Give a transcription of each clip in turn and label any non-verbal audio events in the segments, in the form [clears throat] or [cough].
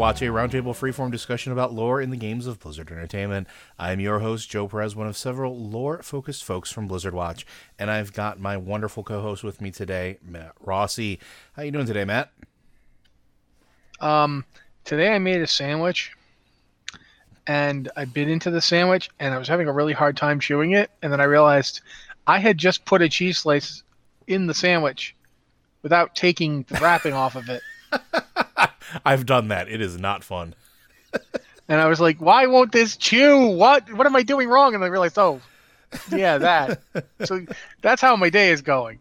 Watch, a roundtable freeform discussion about lore in the games of Blizzard Entertainment. I'm your host, Joe Perez, one of several lore-focused folks from Blizzard Watch, and I've got my wonderful co-host with me today, Matt Rossi. How are you doing today, Matt? Um, today I made a sandwich, and I bit into the sandwich, and I was having a really hard time chewing it, and then I realized I had just put a cheese slice in the sandwich without taking the wrapping off of it. [laughs] I've done that. It is not fun. and I was like, "Why won't this chew? What? What am I doing wrong?" And I realized, "Oh, yeah, that." [laughs] so that's how my day is going.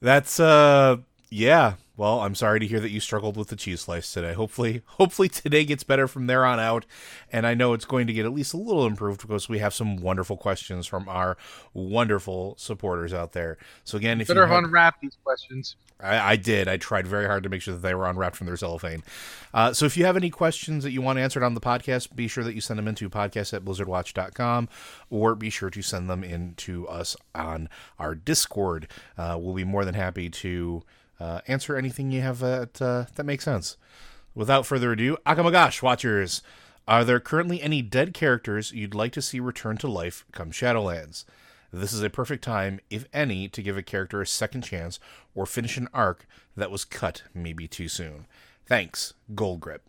That's uh, yeah. Well, I'm sorry to hear that you struggled with the cheese slice today. Hopefully, hopefully today gets better from there on out, and I know it's going to get at least a little improved because we have some wonderful questions from our wonderful supporters out there. So again, if better you have, unwrap these questions. I, I, did. I tried very hard to make sure that they were unwrapped from their cellophane. Uh, so if you have any questions that you want answered on the podcast, be sure that you send them into podcast at blizzardwatch.com or be sure to send them in to us on our Discord. Uh, we'll be more than happy to uh, answer anything you have that uh, that makes sense. Without further ado, Akamagash watchers, are there currently any dead characters you'd like to see return to life come Shadowlands? This is a perfect time, if any, to give a character a second chance or finish an arc that was cut maybe too soon. Thanks, Gold Grip.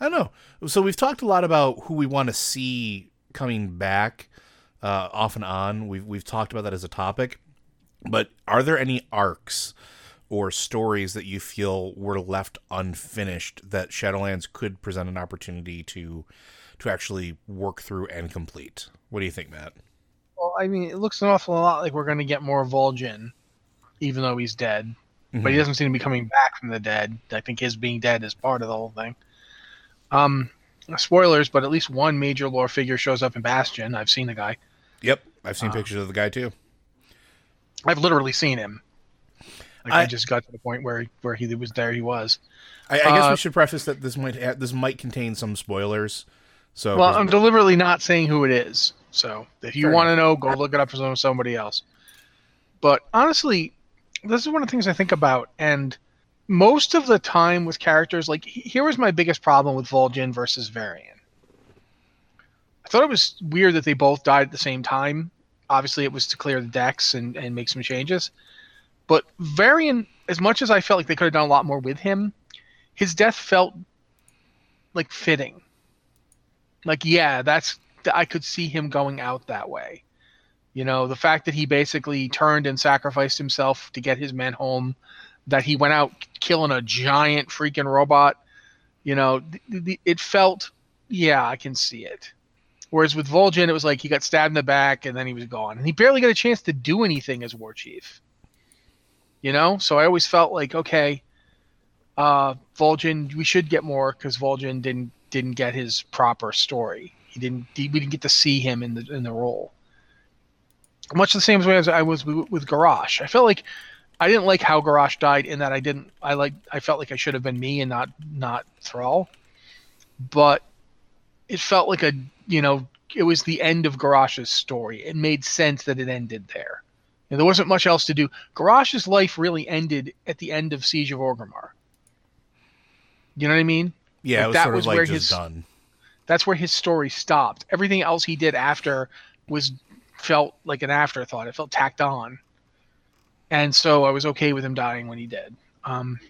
I don't know. So we've talked a lot about who we want to see coming back uh, off and on. We've we've talked about that as a topic, but are there any arcs or stories that you feel were left unfinished that Shadowlands could present an opportunity to to actually work through and complete. What do you think, Matt? Well, I mean, it looks an awful lot like we're going to get more Vol'jin, even though he's dead. Mm-hmm. But he doesn't seem to be coming back from the dead. I think his being dead is part of the whole thing. Um, spoilers, but at least one major lore figure shows up in Bastion. I've seen the guy. Yep, I've seen uh, pictures of the guy too. I've literally seen him. Like I, I, just got to the point where where he was there. He was. I, I guess uh, we should preface that this might this might contain some spoilers. So well, I'm deliberately not saying who it is. So if you want to know, go look it up for somebody else. But honestly, this is one of the things I think about, and most of the time with characters, like here was my biggest problem with Vol'jin versus Varian. I thought it was weird that they both died at the same time. Obviously, it was to clear the decks and, and make some changes. But Varian, as much as I felt like they could have done a lot more with him, his death felt like fitting. Like, yeah, that's I could see him going out that way. You know, the fact that he basically turned and sacrificed himself to get his men home, that he went out killing a giant freaking robot, you know, th- th- it felt, yeah, I can see it. Whereas with Vol'jin, it was like he got stabbed in the back and then he was gone. And he barely got a chance to do anything as war chief you know. So I always felt like, okay, uh, we should get more because Vol'jin didn't didn't get his proper story. He didn't. He, we didn't get to see him in the in the role. Much the same way as I was with, with. I felt like I didn't like how Garrosh died in that I didn't. I like. I felt like I should have been me and not not Thrall. But it felt like a you know it was the end of Garrosh's story. It made sense that it ended there. And there wasn't much else to do. Garrosh's life really ended at the end of Siege of Orgrimmar. You know what I mean? Yeah, like was that was like where his done. That's where his story stopped. Everything else he did after was felt like an afterthought. It felt tacked on, and so I was okay with him dying when he did. Um,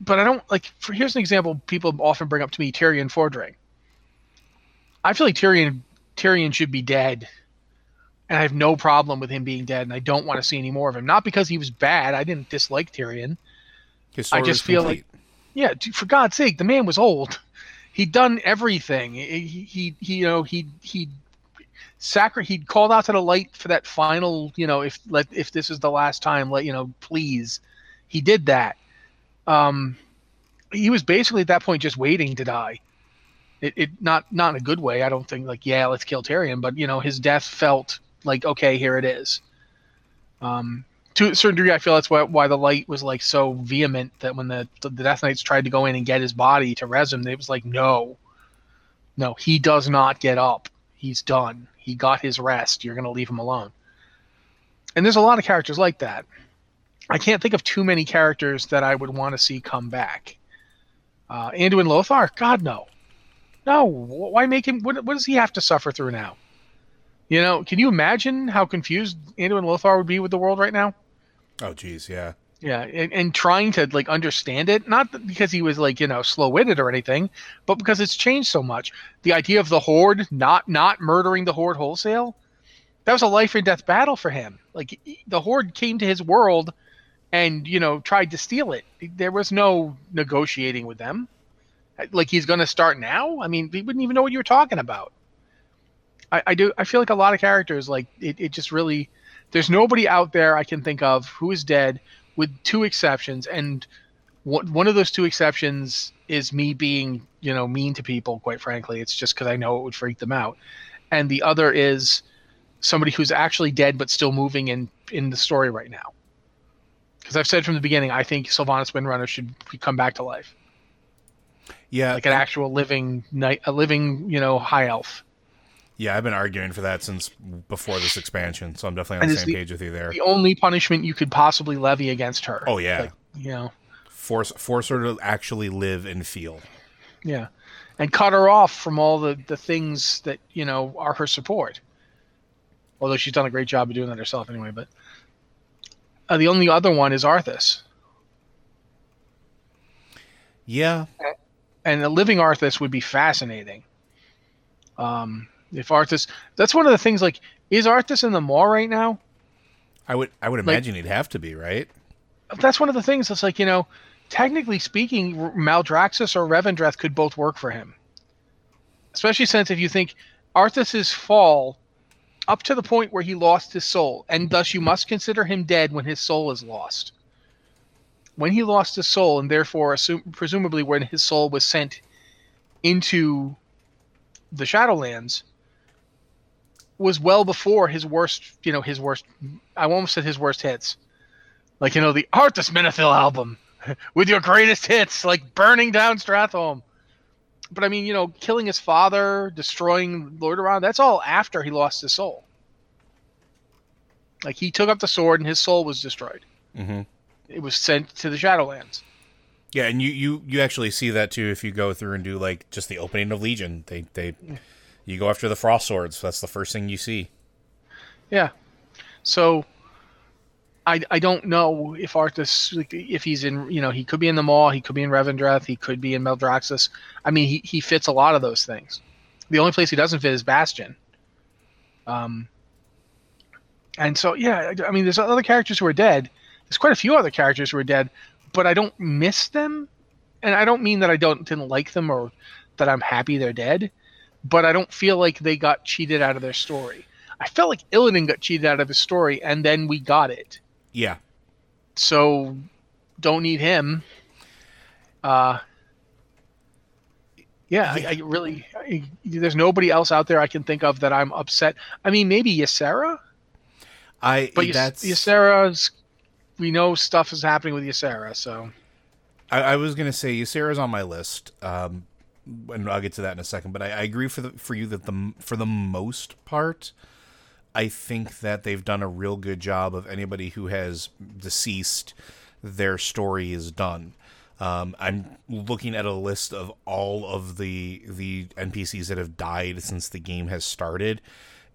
but I don't like. For, here's an example people often bring up to me: Tirion Fordring. I feel like Tirion Tirion should be dead and I have no problem with him being dead, and I don't want to see any more of him. Not because he was bad. I didn't dislike Tirion. I just feel complete. like, yeah, for God's sake, the man was old. He'd done everything. He, he, he you know, he, he, sacri- He'd called out to the light for that final, you know, if let if this is the last time, let you know, please. He did that. Um, he was basically at that point just waiting to die. It, it not not in a good way. I don't think like yeah, let's kill Tirion, but you know, his death felt like okay, here it is. Um, to a certain degree, I feel that's why, why the light was like so vehement that when the the Death Knights tried to go in and get his body to res him, it was like no, no, he does not get up. He's done. He got his rest. You're gonna leave him alone. And there's a lot of characters like that. I can't think of too many characters that I would want to see come back. Uh, Anduin Lothar? God, no. No. Why make him? What, what does he have to suffer through now? You know, can you imagine how confused Anduin Lothar would be with the world right now? Oh, geez, yeah. Yeah, and, and trying to like understand it, not because he was like you know slow witted or anything, but because it's changed so much. The idea of the horde not not murdering the horde wholesale, that was a life or death battle for him. Like the horde came to his world, and you know tried to steal it. There was no negotiating with them. Like he's going to start now. I mean, he wouldn't even know what you were talking about. I, I do. I feel like a lot of characters like it, it just really. There's nobody out there I can think of who is dead with two exceptions, and one of those two exceptions is me being, you know, mean to people. Quite frankly, it's just because I know it would freak them out, and the other is somebody who's actually dead but still moving in in the story right now. Because I've said from the beginning, I think Sylvanas Windrunner should come back to life. Yeah, like an actual living night, a living, you know, high elf. Yeah, I've been arguing for that since before this expansion, so I'm definitely on the same the, page with you there. The only punishment you could possibly levy against her. Oh yeah, like, you know, force force her to actually live and feel. Yeah, and cut her off from all the the things that you know are her support. Although she's done a great job of doing that herself anyway, but uh, the only other one is Arthas. Yeah, and a living Arthas would be fascinating. Um, if Arthas, that's one of the things. Like, is Arthas in the Maw right now? I would, I would imagine like, he'd have to be, right? That's one of the things. That's like you know, technically speaking, Maldraxxus or Revendreth could both work for him. Especially since if you think Arthas's fall up to the point where he lost his soul, and thus you must consider him dead when his soul is lost. When he lost his soul, and therefore assume, presumably when his soul was sent into the Shadowlands, was well before his worst, you know, his worst. I almost said his worst hits, like you know the Arthas Menethil album [laughs] with your greatest hits, like burning down Stratholme. But I mean, you know, killing his father, destroying Lord Lordaeron, that's all after he lost his soul. Like he took up the sword and his soul was destroyed. Mm-hmm. It was sent to the Shadowlands. Yeah, and you, you you actually see that too if you go through and do like just the opening of Legion. They they you go after the frost swords. That's the first thing you see. Yeah. So I, I don't know if Arthas if he's in you know he could be in the Maw he could be in Revendreth he could be in Maldraxxus I mean he, he fits a lot of those things the only place he doesn't fit is Bastion um and so yeah I mean there's other characters who are dead there's quite a few other characters who are dead but I don't miss them and I don't mean that I don't didn't like them or that I'm happy they're dead but I don't feel like they got cheated out of their story. I felt like Illidan got cheated out of his story, and then we got it. Yeah. So, don't need him. Uh, yeah, I, I really. I, there's nobody else out there I can think of that I'm upset. I mean, maybe Ysera. I. But that's Ysera's. We know stuff is happening with Ysera, so. I, I was gonna say Ysera's on my list. Um, and I'll get to that in a second. But I, I agree for the, for you that the for the most part, I think that they've done a real good job of anybody who has deceased, their story is done. Um, I'm looking at a list of all of the the NPCs that have died since the game has started,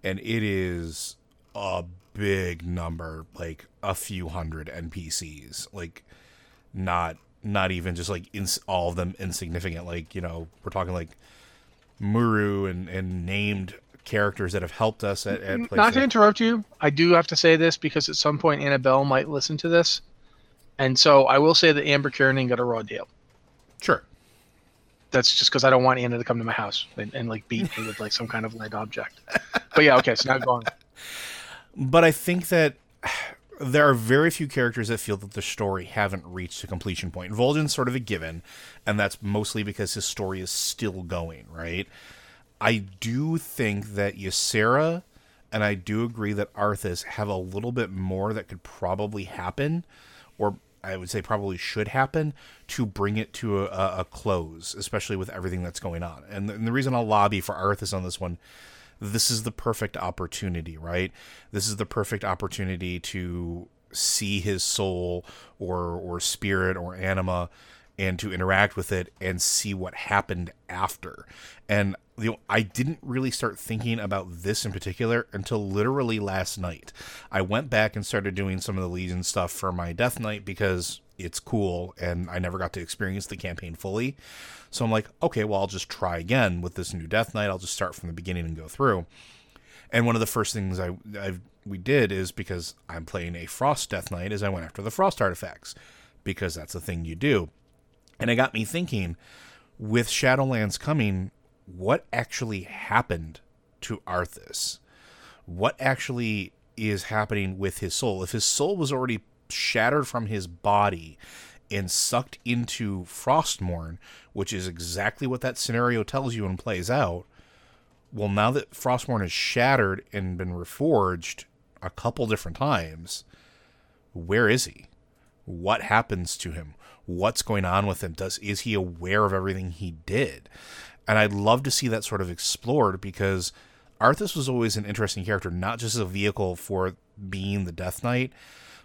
and it is a big number, like a few hundred NPCs, like not not even just like ins- all of them insignificant. Like you know, we're talking like M'uru and and named characters that have helped us at, at places. Not to interrupt you, I do have to say this because at some point Annabelle might listen to this, and so I will say that Amber Kearnen got a raw deal. Sure. That's just because I don't want Anna to come to my house and, and like beat me with like some kind of lead object. But yeah, okay, so now go on. [laughs] But I think that there are very few characters that feel that the story haven't reached a completion point. Vol'jin's sort of a given, and that's mostly because his story is still going, right? I do think that Ysera and I do agree that Arthas have a little bit more that could probably happen, or I would say probably should happen to bring it to a, a close, especially with everything that's going on. And the, and the reason I'll lobby for Arthas on this one this is the perfect opportunity, right? This is the perfect opportunity to see his soul or or spirit or anima and to interact with it and see what happened after. And know, I didn't really start thinking about this in particular until literally last night. I went back and started doing some of the Legion stuff for my Death Knight because it's cool and I never got to experience the campaign fully. So I'm like, okay, well, I'll just try again with this new Death Knight. I'll just start from the beginning and go through. And one of the first things I, I we did is because I'm playing a Frost Death Knight, is I went after the Frost artifacts because that's the thing you do. And it got me thinking with Shadowlands coming, what actually happened to Arthas? What actually is happening with his soul? If his soul was already shattered from his body and sucked into Frostmourne, which is exactly what that scenario tells you and plays out. Well, now that Frostmourne is shattered and been reforged a couple different times, where is he? What happens to him? what's going on with him. Does is he aware of everything he did? And I'd love to see that sort of explored because Arthas was always an interesting character, not just as a vehicle for being the Death Knight,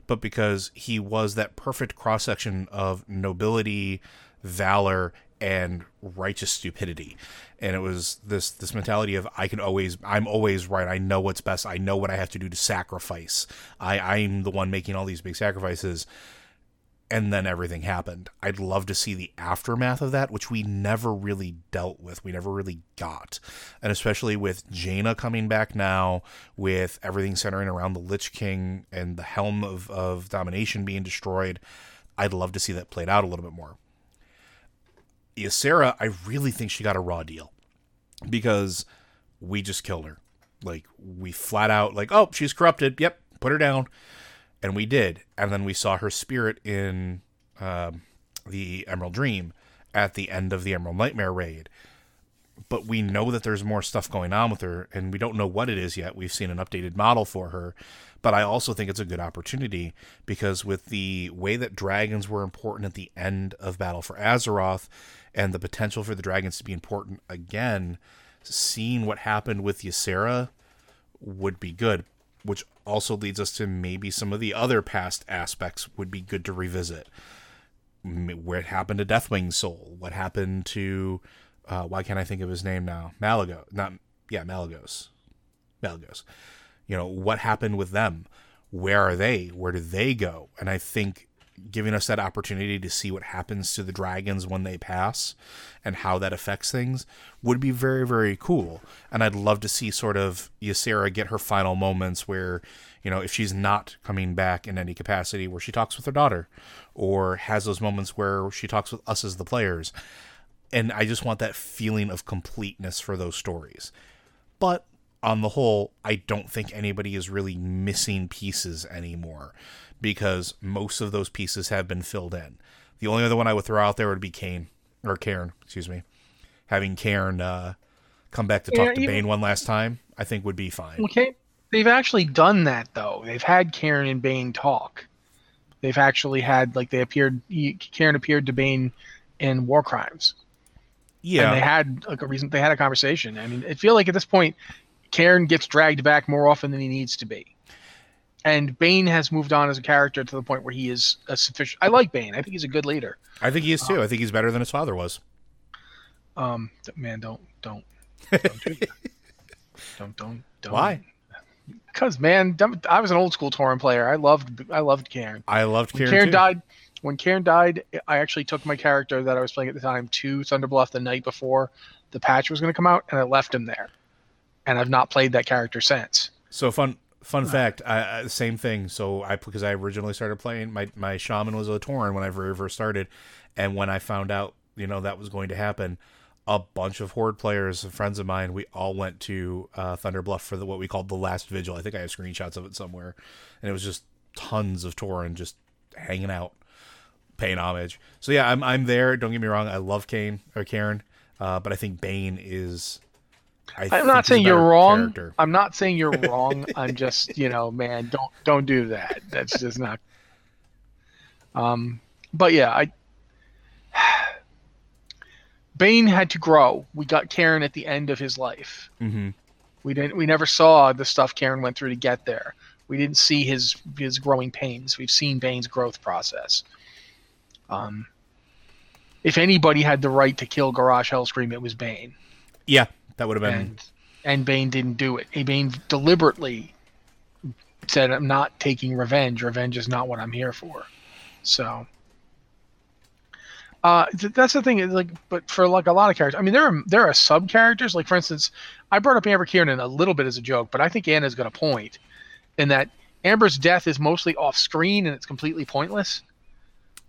but because he was that perfect cross section of nobility, valor, and righteous stupidity. And it was this this mentality of I can always I'm always right. I know what's best. I know what I have to do to sacrifice. I I'm the one making all these big sacrifices and then everything happened. I'd love to see the aftermath of that, which we never really dealt with. We never really got. And especially with Jaina coming back now, with everything centering around the Lich King and the Helm of, of Domination being destroyed, I'd love to see that played out a little bit more. Ysera, I really think she got a raw deal because we just killed her. Like, we flat out, like, oh, she's corrupted. Yep, put her down and we did. And then we saw her spirit in um, the Emerald Dream at the end of the Emerald Nightmare raid. But we know that there's more stuff going on with her, and we don't know what it is yet. We've seen an updated model for her, but I also think it's a good opportunity because with the way that dragons were important at the end of Battle for Azeroth, and the potential for the dragons to be important again, seeing what happened with Ysera would be good which also leads us to maybe some of the other past aspects would be good to revisit. Where it happened to Deathwing's soul? What happened to? Uh, why can't I think of his name now? Malago, not yeah, Malygos, Malygos. You know what happened with them? Where are they? Where do they go? And I think giving us that opportunity to see what happens to the dragons when they pass and how that affects things would be very very cool. And i'd love to see sort of ysera get her final moments where you know if she's not coming back in any capacity where she talks with her daughter or has those moments where she talks with us as the players. And i just want that feeling of completeness for those stories. But on the whole i don't think anybody is really missing pieces anymore because most of those pieces have been filled in. The only other one I would throw out there would be Kane or Cairn, excuse me. Having Cairn uh, come back to talk yeah, to Bane one last time, I think would be fine. Okay, they've actually done that though. They've had Cairn and Bane talk. They've actually had like they appeared. Cairn appeared to Bane in War Crimes. Yeah, and they had like a reason. They had a conversation. I mean, I feel like at this point, Cairn gets dragged back more often than he needs to be and Bane has moved on as a character to the point where he is a sufficient. I like Bane. I think he's a good leader. I think he is too. Um, I think he's better than his father was. Um, man, don't don't don't do that. [laughs] don't don't don't. Why? Because man, I was an old school Tauren player. I loved I loved Cairn. I loved Cairn. When Cairn died. When Cairn died, I actually took my character that I was playing at the time to Thunderbluff the night before the patch was going to come out, and I left him there. And I've not played that character since. So fun Fun fact, I, I, same thing. So I because I originally started playing my my shaman was a Tauren when I very first started, and when I found out you know that was going to happen, a bunch of horde players, friends of mine, we all went to uh, Thunder Bluff for the, what we called the last vigil. I think I have screenshots of it somewhere, and it was just tons of Tauren just hanging out, paying homage. So yeah, I'm I'm there. Don't get me wrong, I love Kane or Cairn, uh, but I think Bane is I am not saying you're wrong. Character. I'm not saying you're wrong. [laughs] I'm just, you know, man, don't don't do that. That's just not. Um, but yeah, I. [sighs] Bane had to grow. We got Cairn at the end of his life. Mm-hmm. We didn't. We never saw the stuff Cairn went through to get there. We didn't see his his growing pains. We've seen Bane's growth process. Um, if anybody had the right to kill Garrosh Hellscream, it was Bane. Yeah, that would have been. And and Bane didn't do it. He Bane deliberately said, "I'm not taking revenge. Revenge is not what I'm here for." So. Uh, th- that's the thing. Is like, but for like a lot of characters, I mean, there are there are sub characters. Like for instance, I brought up Amber Kearnen a little bit as a joke, but I think Anna's got a point in that Amber's death is mostly off screen and it's completely pointless.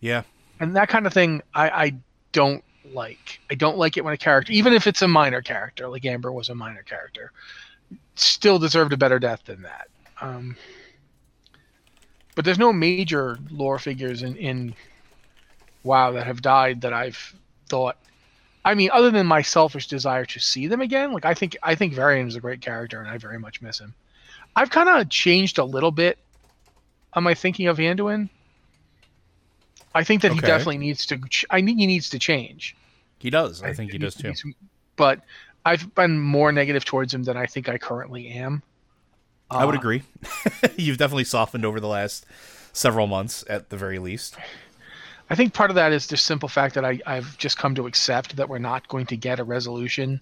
Yeah. And that kind of thing, I, I don't like. I don't like it when a character, even if it's a minor character, like Amber was a minor character, still deserved a better death than that. Um, but there's no major lore figures in, in WoW that have died that I've thought. I mean, other than my selfish desire to see them again, like I think I think Varian is a great character, and I very much miss him. I've kind of changed a little bit on my thinking of Anduin. I think that he definitely needs to. I think he needs to change. He does. I think he does too. But I've been more negative towards him than I think I currently am. I would Uh, agree. [laughs] You've definitely softened over the last several months, at the very least. I think part of that is the simple fact that I, I've just come to accept that we're not going to get a resolution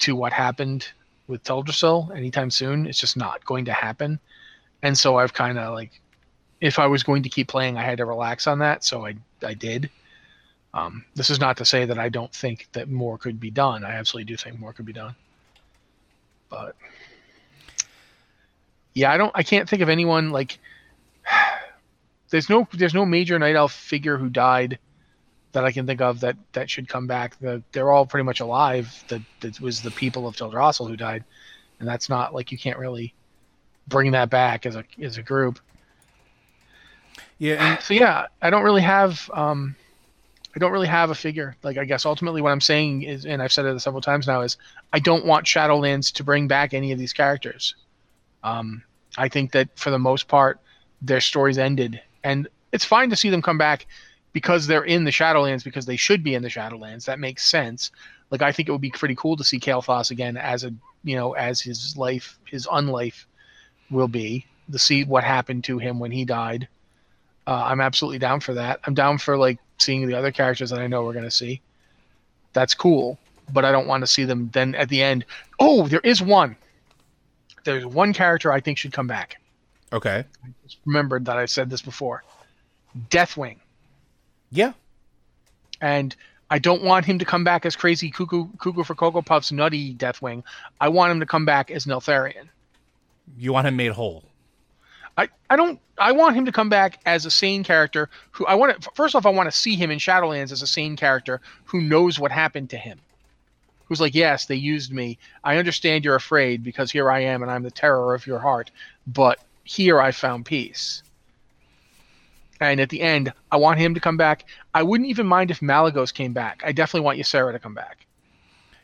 to what happened with Teldrassil anytime soon. It's just not going to happen. And so I've kind of like, if I was going to keep playing, I had to relax on that. So I, I did. Um, this is not to say that I don't think that more could be done. I absolutely do think more could be done. But yeah, I don't, I can't think of anyone like, [sighs] there's no there's no major night elf figure who died that I can think of that that should come back. The, they're all pretty much alive. That that was the people of Teldrassil who died, and that's not like you can't really bring that back as a as a group. Yeah, and So yeah, I don't really have um, I don't really have a figure. Like I guess ultimately what I'm saying is, and I've said it several times now, is I don't want Shadowlands to bring back any of these characters. Um, I think that for the most part, their stories ended, and it's fine to see them come back because they're in the Shadowlands because they should be in the Shadowlands. That makes sense. Like I think it would be pretty cool to see Kael'thas again as a you know as his life his unlife will be to see what happened to him when he died. Uh, I'm absolutely down for that. I'm down for like seeing the other characters that I know we're gonna see. That's cool, but I don't want to see them then at the end. Oh, there is one. There's one character I think should come back. okay. I Just remembered that I said this before. Deathwing, Yeah. and I don't want him to come back as crazy cuckoo cuckoo for cocoa puffs nutty Deathwing. I want him to come back as Neltharion. You want him made whole. I, I don't I want him to come back as a sane character who I want to first off I want to see him in Shadowlands as a sane character who knows what happened to him. Who's like, "Yes, they used me. I understand you're afraid because here I am and I'm the terror of your heart, but here I found peace." And at the end, I want him to come back. I wouldn't even mind if Malygos came back. I definitely want Ysera to come back.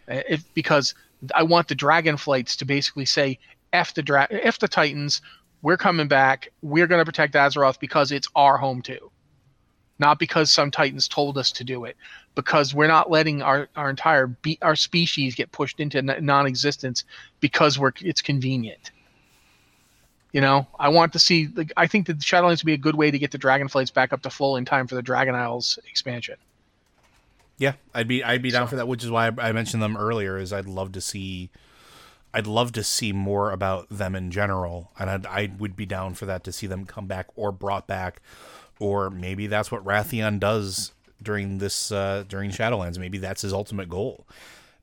Uh, If because I want the dragon flights to basically say F the dra- F the Titans, we're coming back. We're going to protect Azeroth because it's our home too. Not because some Titans told us to do it, because we're not letting our, our entire be- our species get pushed into n- non-existence because we're it's convenient. You know, I want to see. Like, I think that the Shadowlands would be a good way to get the Dragonflights back up to full in time for the Dragon Isles expansion. Yeah, I'd be I'd be down So- for that, which is why I, I mentioned them earlier. Is I'd love to see, I'd love to see more about them in general, and I'd, I would be down for that to see them come back or brought back, or maybe that's what Wrathion does during this uh, during Shadowlands. Maybe that's his ultimate goal.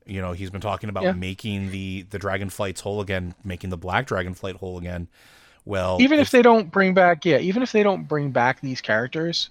You know, he's been talking about Yeah. making the the Dragonflights whole again, making the Black Dragonflight whole again. Well, even if they don't bring back yeah even if they don't bring back these characters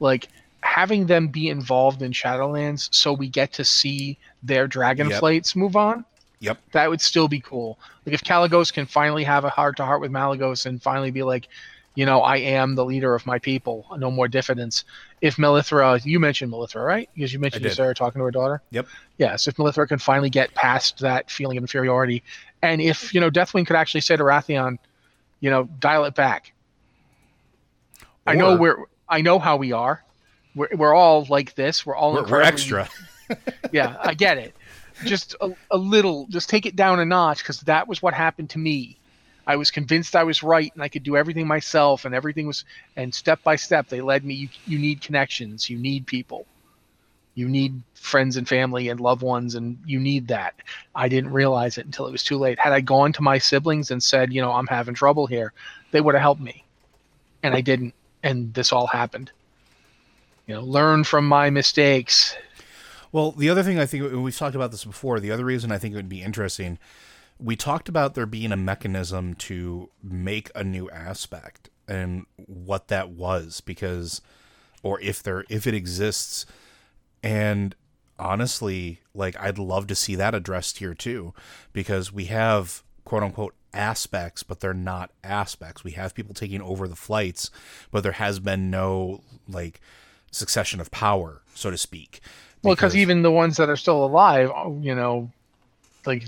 like having them be involved in shadowlands so we get to see their dragon Yep. flights move on Yep. that would still be cool like if Kalecgos can finally have a heart to heart with Malygos and finally be like you know i am the leader of my people no more diffidence if Merithra you mentioned Merithra right because you mentioned Ysera talking to her daughter Yep. yes if Merithra can finally get past that feeling of inferiority and if you know deathwing could actually say to Wrathion you know dial it back I know Or- we're I know how we are. We're, we're all like this. We're all we're, we're extra. [laughs] Yeah, I get it. Just a, a little. Just take it down a notch because that was what happened to me. I was convinced I was right and I could do everything myself and everything was and step by step they led me. You, you need connections. You need people. You need friends and family and loved ones, and you need that. I didn't realize it until it was too late. Had I gone to my siblings and said, you know, I'm having trouble here, they would have helped me. And I didn't. And this all happened. You know, learn from my mistakes. Well, the other thing I think we've talked about this before. The other reason I think it would be interesting, we talked about there being a mechanism to make a new aspect and what that was because, or if there if it exists, and honestly, like I'd love to see that addressed here too, because we have quote unquote aspects, but they're not aspects. We have people taking over the flights, but there has been no like succession of power, so to speak. Well, because even the ones that are still alive, you know, like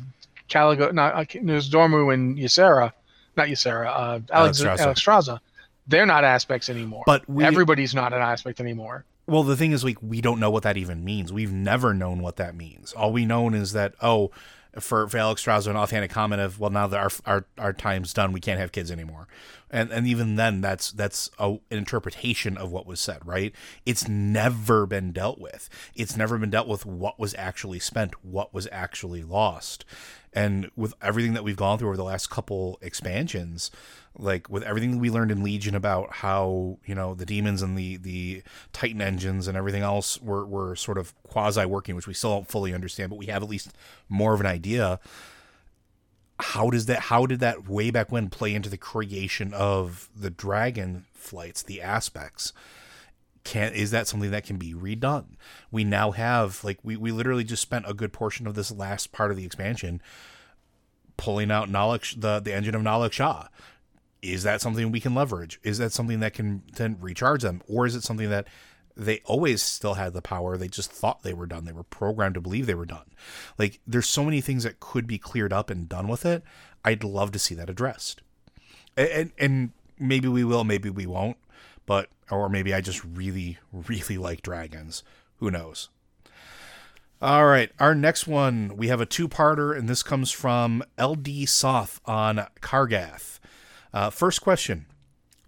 Caligo, not there's Dormu and Ysera, not Ysera, uh, Alex, Alex Alexstrasza. They're not aspects anymore. But we, everybody's not an aspect anymore. Well, the thing is, like, we don't know what that even means. We've never known what that means. All we know is that, oh, for, for Alexstrasza, an offhanded comment of, well, now that our, our, our time's done, we can't have kids anymore. And, and even then, that's that's a, an interpretation of what was said, right? It's never been dealt with. It's never been dealt with what was actually spent, what was actually lost. And with everything that we've gone through over the last couple expansions, like with everything we learned in Legion about how you know the demons and the the Titan engines and everything else were were sort of quasi working, which we still don't fully understand, but we have at least more of an idea. How does that? How did that way back when play into the creation of the dragon flights, the aspects? Can is that something that can be redone? We now have like we we literally just spent a good portion of this last part of the expansion pulling out knowledge the the engine of Nalak'sha is that something we can leverage? Is that something that can then recharge them? Or is it something that they always still had the power? They just thought they were done. They were programmed to believe they were done. Like, there's so many things that could be cleared up and done with it. I'd love to see that addressed. And, and, maybe we will, maybe we won't. But, or maybe I just really, really like dragons. Who knows? All right, our next one, we have a two parter, and this comes from LD Soth on Kargath. Uh, first question.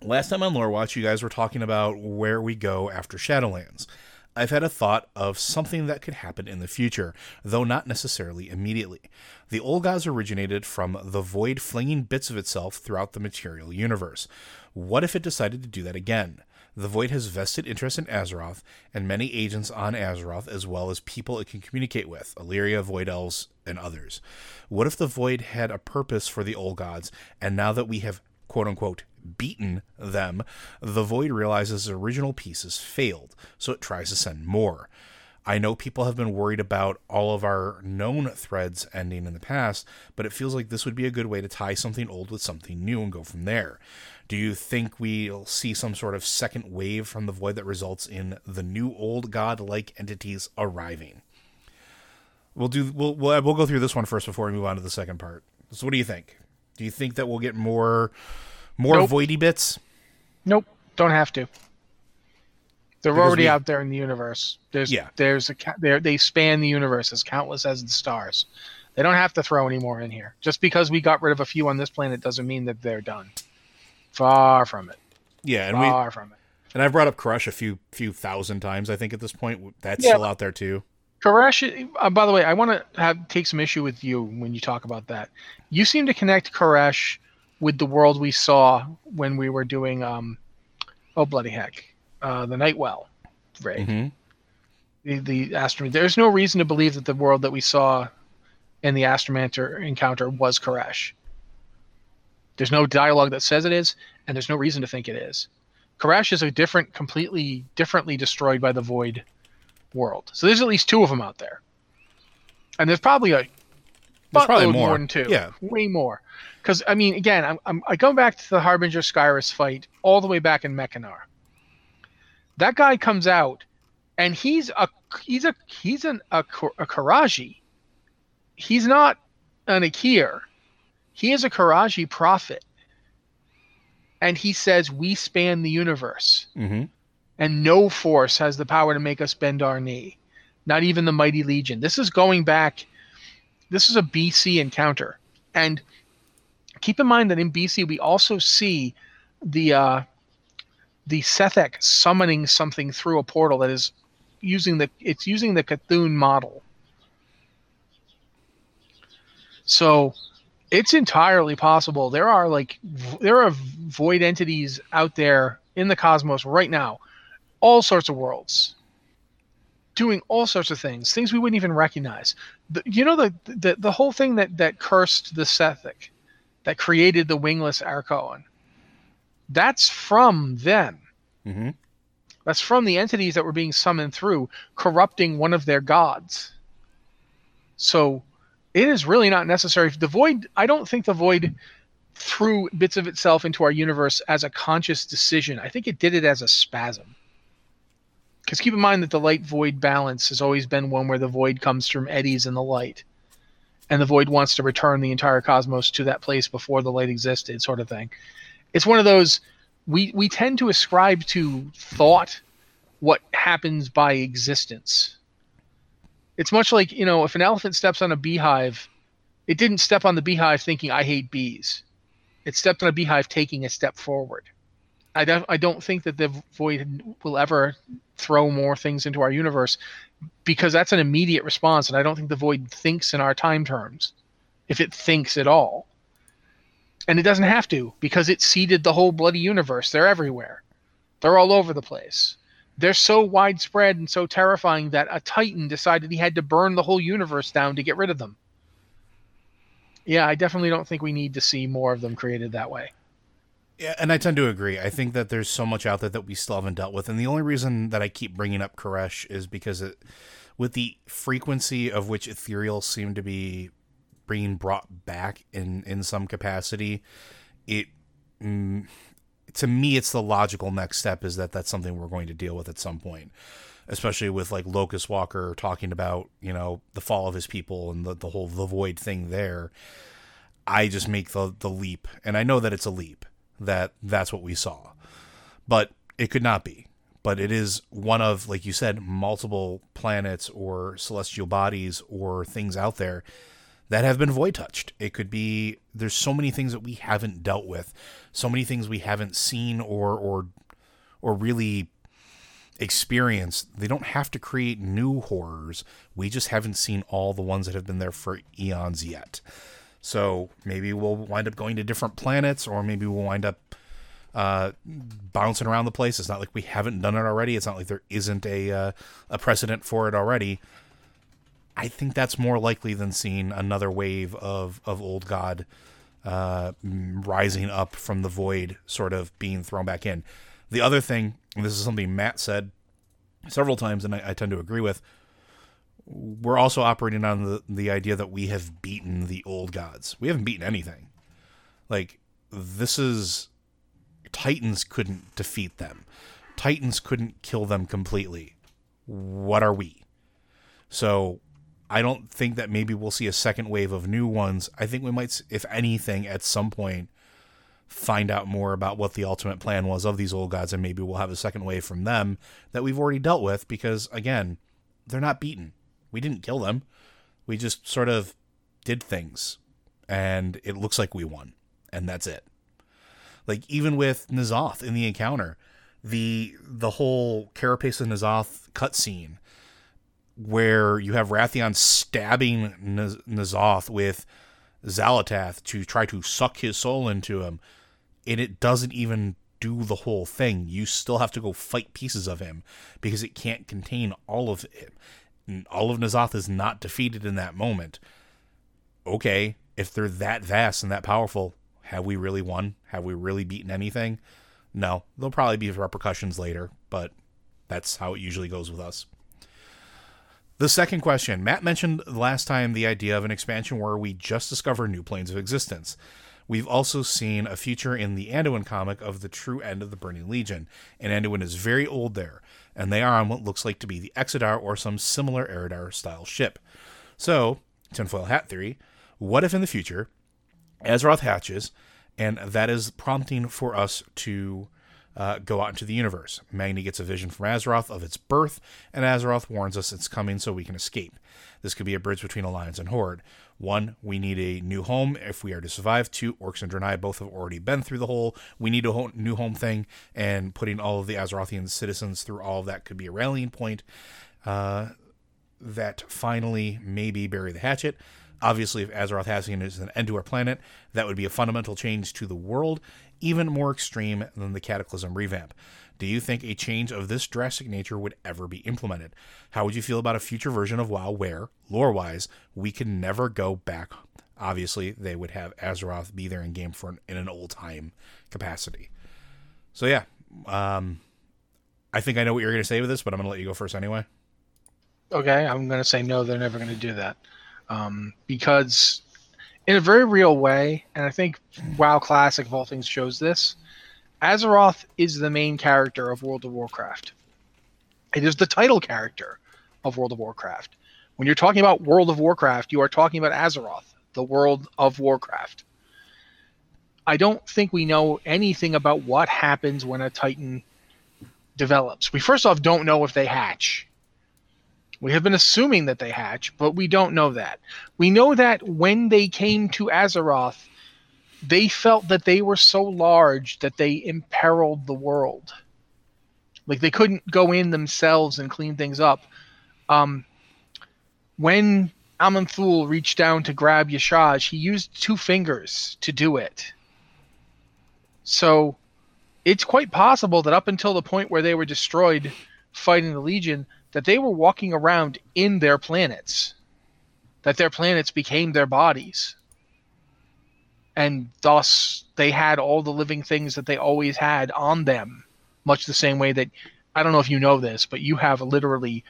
Last time on Lore Watch, you guys were talking about where we go after Shadowlands. I've had a thought of something that could happen in the future, though not necessarily immediately. The old gods originated from the void flinging bits of itself throughout the material universe. What if it decided to do that again? The Void has vested interest in Azeroth and many agents on Azeroth, as well as people it can communicate with Alleria, Void Elves, and others. What if the Void had a purpose for the Old Gods, and now that we have quote unquote beaten them, the Void realizes its original pieces failed, so it tries to send more. I know people have been worried about all of our known threads ending in the past, but it feels like this would be a good way to tie something old with something new and go from there. Do you think we'll see some sort of second wave from the void that results in the new old god-like entities arriving? We'll do we'll, we'll we'll go through this one first before we move on to the second part. So what do you think? Do you think that we'll get more more nope. voidy bits? Nope, don't have to. They're because already we, out there in the universe. There's yeah. there's a they they span the universe as countless as the stars. They don't have to throw any more in here. Just because we got rid of a few on this planet doesn't mean that they're done. Far from it. Yeah, and far we, from it. And I've brought up K'aresh a few few thousand times. I think at this point that's yeah, still out there too. K'aresh. Uh, by the way, I want to have take some issue with you when you talk about that. You seem to connect K'aresh with the world we saw when we were doing um, oh bloody heck, uh, the Nightwell raid. Mm-hmm. The the Astromancer. There's no reason to believe that the world that we saw in the Astromancer encounter was K'aresh. There's no dialogue that says it is, and there's no reason to think it is. K'aresh is a different, completely differently destroyed by the void world. So there's at least two of them out there, and there's probably a there's probably more. more than two. Yeah, way more. Because I mean, again, I'm, I'm I go back to the Harbinger Skyriss fight all the way back in Mechanar. That guy comes out, and he's a he's a he's an a, a Karaji. He's not an Akir. He is a Karaji prophet. And he says, We span the universe. Mm-hmm. And no force has the power to make us bend our knee. Not even the mighty legion. This is going back. This is a BC encounter. And keep in mind that in BC, we also see the. Uh, the Sethekk summoning something through a portal that is using the it's using the Cthulhu model. So it's entirely possible. There are like there are void entities out there in the cosmos right now, all sorts of worlds, doing all sorts of things, things we wouldn't even recognize. The, you know the, the the whole thing that that cursed the Sethekk, that created the wingless Arakkoa. That's from them. Mm-hmm. That's from the entities that were being summoned through, corrupting one of their gods. So it is really not necessary. The void, I don't think the void threw bits of itself into our universe as a conscious decision. I think it did it as a spasm. Because keep in mind that the light void balance has always been one where the void comes from eddies in the light. And the void wants to return the entire cosmos to that place before the light existed, sort of thing. It's one of those we we tend to ascribe to thought what happens by existence. It's much like, you know, if an elephant steps on a beehive, it didn't step on the beehive thinking I hate bees. It stepped on a beehive taking a step forward. I don't, I don't think that the void will ever throw more things into our universe because that's an immediate response and I don't think the void thinks in our time terms if it thinks at all. And it doesn't have to because it seeded the whole bloody universe. They're everywhere. They're all over the place. They're so widespread and so terrifying that a Titan decided he had to burn the whole universe down to get rid of them. Yeah, I definitely don't think we need to see more of them created that way. Yeah, and I tend to agree. I think that there's so much out there that we still haven't dealt with, and the only reason that I keep bringing up K'aresh is because it, with the frequency of which ethereal seem to be being brought back in in some capacity, it mm, to me it's the logical next step is that that's something we're going to deal with at some point especially with like Locus-Walker talking about, you know, the fall of his people and the, the whole the void thing there. I just make the the leap, and I know that it's a leap that that's what we saw, but it could not be. But it is one of, like you said, multiple planets or celestial bodies or things out there that have been void touched. It could be there's so many things that we haven't dealt with, so many things we haven't seen or or or really experienced. They don't have to create new horrors. We just haven't seen all the ones that have been there for eons yet. So maybe we'll wind up going to different planets, or maybe we'll wind up uh, bouncing around the place. It's not like we haven't done it already. It's not like there isn't a uh, a precedent for it already. I think that's more likely than seeing another wave of of old god uh, rising up from the void, sort of being thrown back in. The other thing, this is something Matt said several times, and I, I tend to agree with. We're also operating on the the idea that we have beaten the old gods. We haven't beaten anything. Like this is Titans couldn't defeat them. Titans couldn't kill them completely. What are we? So I don't think that maybe we'll see a second wave of new ones. I think we might, if anything, at some point find out more about what the ultimate plan was of these old gods, and maybe we'll have a second wave from them that we've already dealt with because, again, they're not beaten. We didn't kill them. We just sort of did things, and it looks like we won, and that's it. Like even with N'Zoth in the encounter, the the whole Carapace and N'Zoth cutscene where you have Wrathion stabbing N'Zoth with Xal'atath to try to suck his soul into him, and it doesn't even do the whole thing. You still have to go fight pieces of him because it can't contain all of it. All of N'Zoth is not defeated in that moment. Okay, if they're that vast and that powerful, have we really won? Have we really beaten anything? No, there'll probably be repercussions later, but that's how it usually goes with us. The second question Matt mentioned last time the idea of an expansion where we just discover new planes of existence. We've also seen a feature in the Anduin comic of the true end of the Burning Legion, and Anduin is very old there, and they are on what looks like to be the Exodar or some similar Eridar style ship. So, tinfoil hat theory what if in the future Azeroth hatches, and that is prompting for us to uh, go out into the universe. Magni gets a vision from Azeroth of its birth, and Azeroth warns us it's coming so we can escape. This could be a bridge between Alliance and Horde. One, we need a new home if we are to survive. Two, Orcs and Draenei both have already been through the whole we need a new home thing, and putting all of the Azerothian citizens through all of that could be a rallying point. uh, that finally maybe bury the hatchet. Obviously, if Azeroth Hassian is an end to our planet, that would be a fundamental change to the world, even more extreme than the Cataclysm revamp. Do you think a change of this drastic nature would ever be implemented? How would you feel about a future version of WoW where, lore wise, we can never go back? Obviously, they would have Azeroth be there in game for an, in an old time capacity. So yeah, um, I think I know what you're going to say with this, but I'm going to let you go first anyway. Okay, I'm going to say no. They're never going to do that um, because, in a very real way, and I think WoW Classic of all things shows this. Azeroth is the main character of World of Warcraft. It is the title character of World of Warcraft. When you're talking about World of Warcraft, you are talking about Azeroth, the world of Warcraft. I don't think we know anything about what happens when a Titan develops. We first off don't know if they hatch. We have been assuming that they hatch, but we don't know that. We know that when they came to Azeroth, they felt that they were so large that they imperiled the world. Like they couldn't go in themselves and clean things up. Um, when Aman'Thul reached down to grab Y'Shaarj, he used two fingers to do it. So it's quite possible that up until the point where they were destroyed fighting the Legion, that they were walking around in their planets. That their planets became their bodies and thus they had all the living things that they always had on them much the same way that i don't know if you know this but you have literally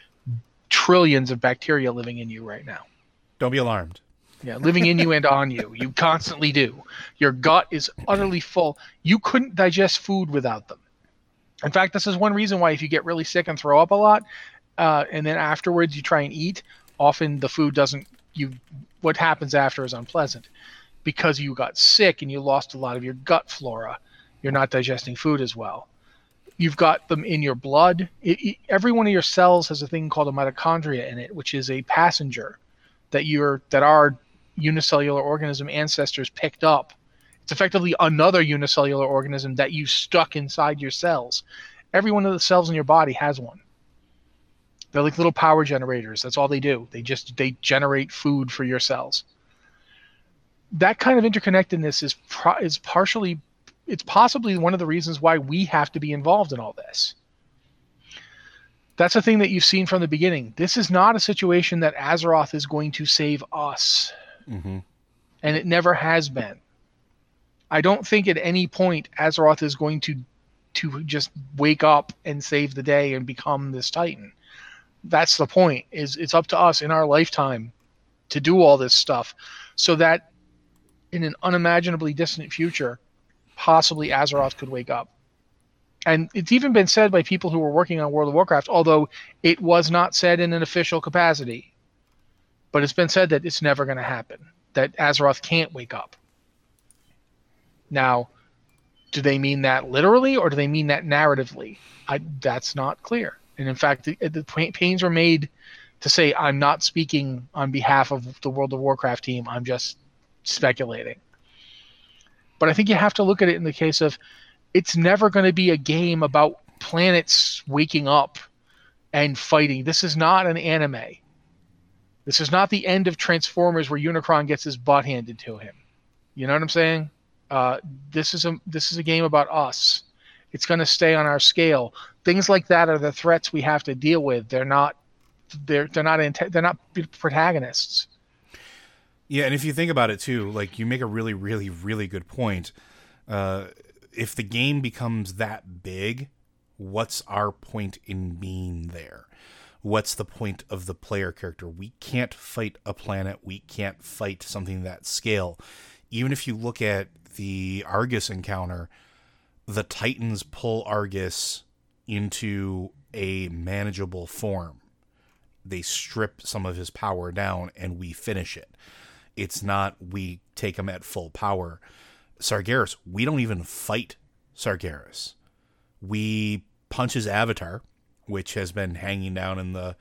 trillions of bacteria living in you right now. Don't be alarmed. Yeah living in you and on you. You constantly do. Your gut is utterly full. You couldn't digest food without them. In fact this is one reason why if you get really sick and throw up a lot uh, and then afterwards you try and eat often the food doesn't you what happens after is unpleasant because you got sick and you lost a lot of your gut flora. You're not digesting food as well. You've got them in your blood. It, it, every one of your cells has a thing called a mitochondria in it, which is a passenger that you're that our unicellular organism ancestors picked up. It's effectively another unicellular organism that you stuck inside your cells. Every one of the cells in your body has one. They're like little power generators. That's all they do. They just they generate food for your cells that kind of interconnectedness is pro- is partially it's possibly one of the reasons why we have to be involved in all this. That's a thing that you've seen from the beginning. This is not a situation that Azeroth is going to save us. Mm-hmm. And it never has been. I don't think at any point Azeroth is going to to just wake up and save the day and become this titan. That's the point. Is it's up to us in our lifetime to do all this stuff so that in an unimaginably distant future, possibly Azeroth could wake up. And it's even been said by people who were working on World of Warcraft, although it was not said in an official capacity. But it's been said that it's never going to happen, that Azeroth can't wake up. Now, do they mean that literally or do they mean that narratively? I, that's not clear. And in fact, the, the pains were made to say, I'm not speaking on behalf of the World of Warcraft team. I'm just speculating. But I think you have to look at it in the case of it's never going to be a game about planets waking up and fighting. This is not an anime. This is not the end of Transformers where Unicron gets his butt handed to him. You know what I'm saying? Uh, this is a this is a game about us. It's going to stay on our scale. Things like that are the threats we have to deal with. They're not they're they're not they're not protagonists. Yeah, and if you think about it too, like you make a really, really, really good point. Uh, if the game becomes that big, what's our point in being there? What's the point of the player character? We can't fight a planet. We can't fight something that scale. Even if you look at the Argus encounter, the Titans pull Argus into a manageable form. They strip some of his power down and we finish it it's not we take him at full power. Sargeras, we don't even fight Sargeras. We punch his avatar, which has been hanging down in the,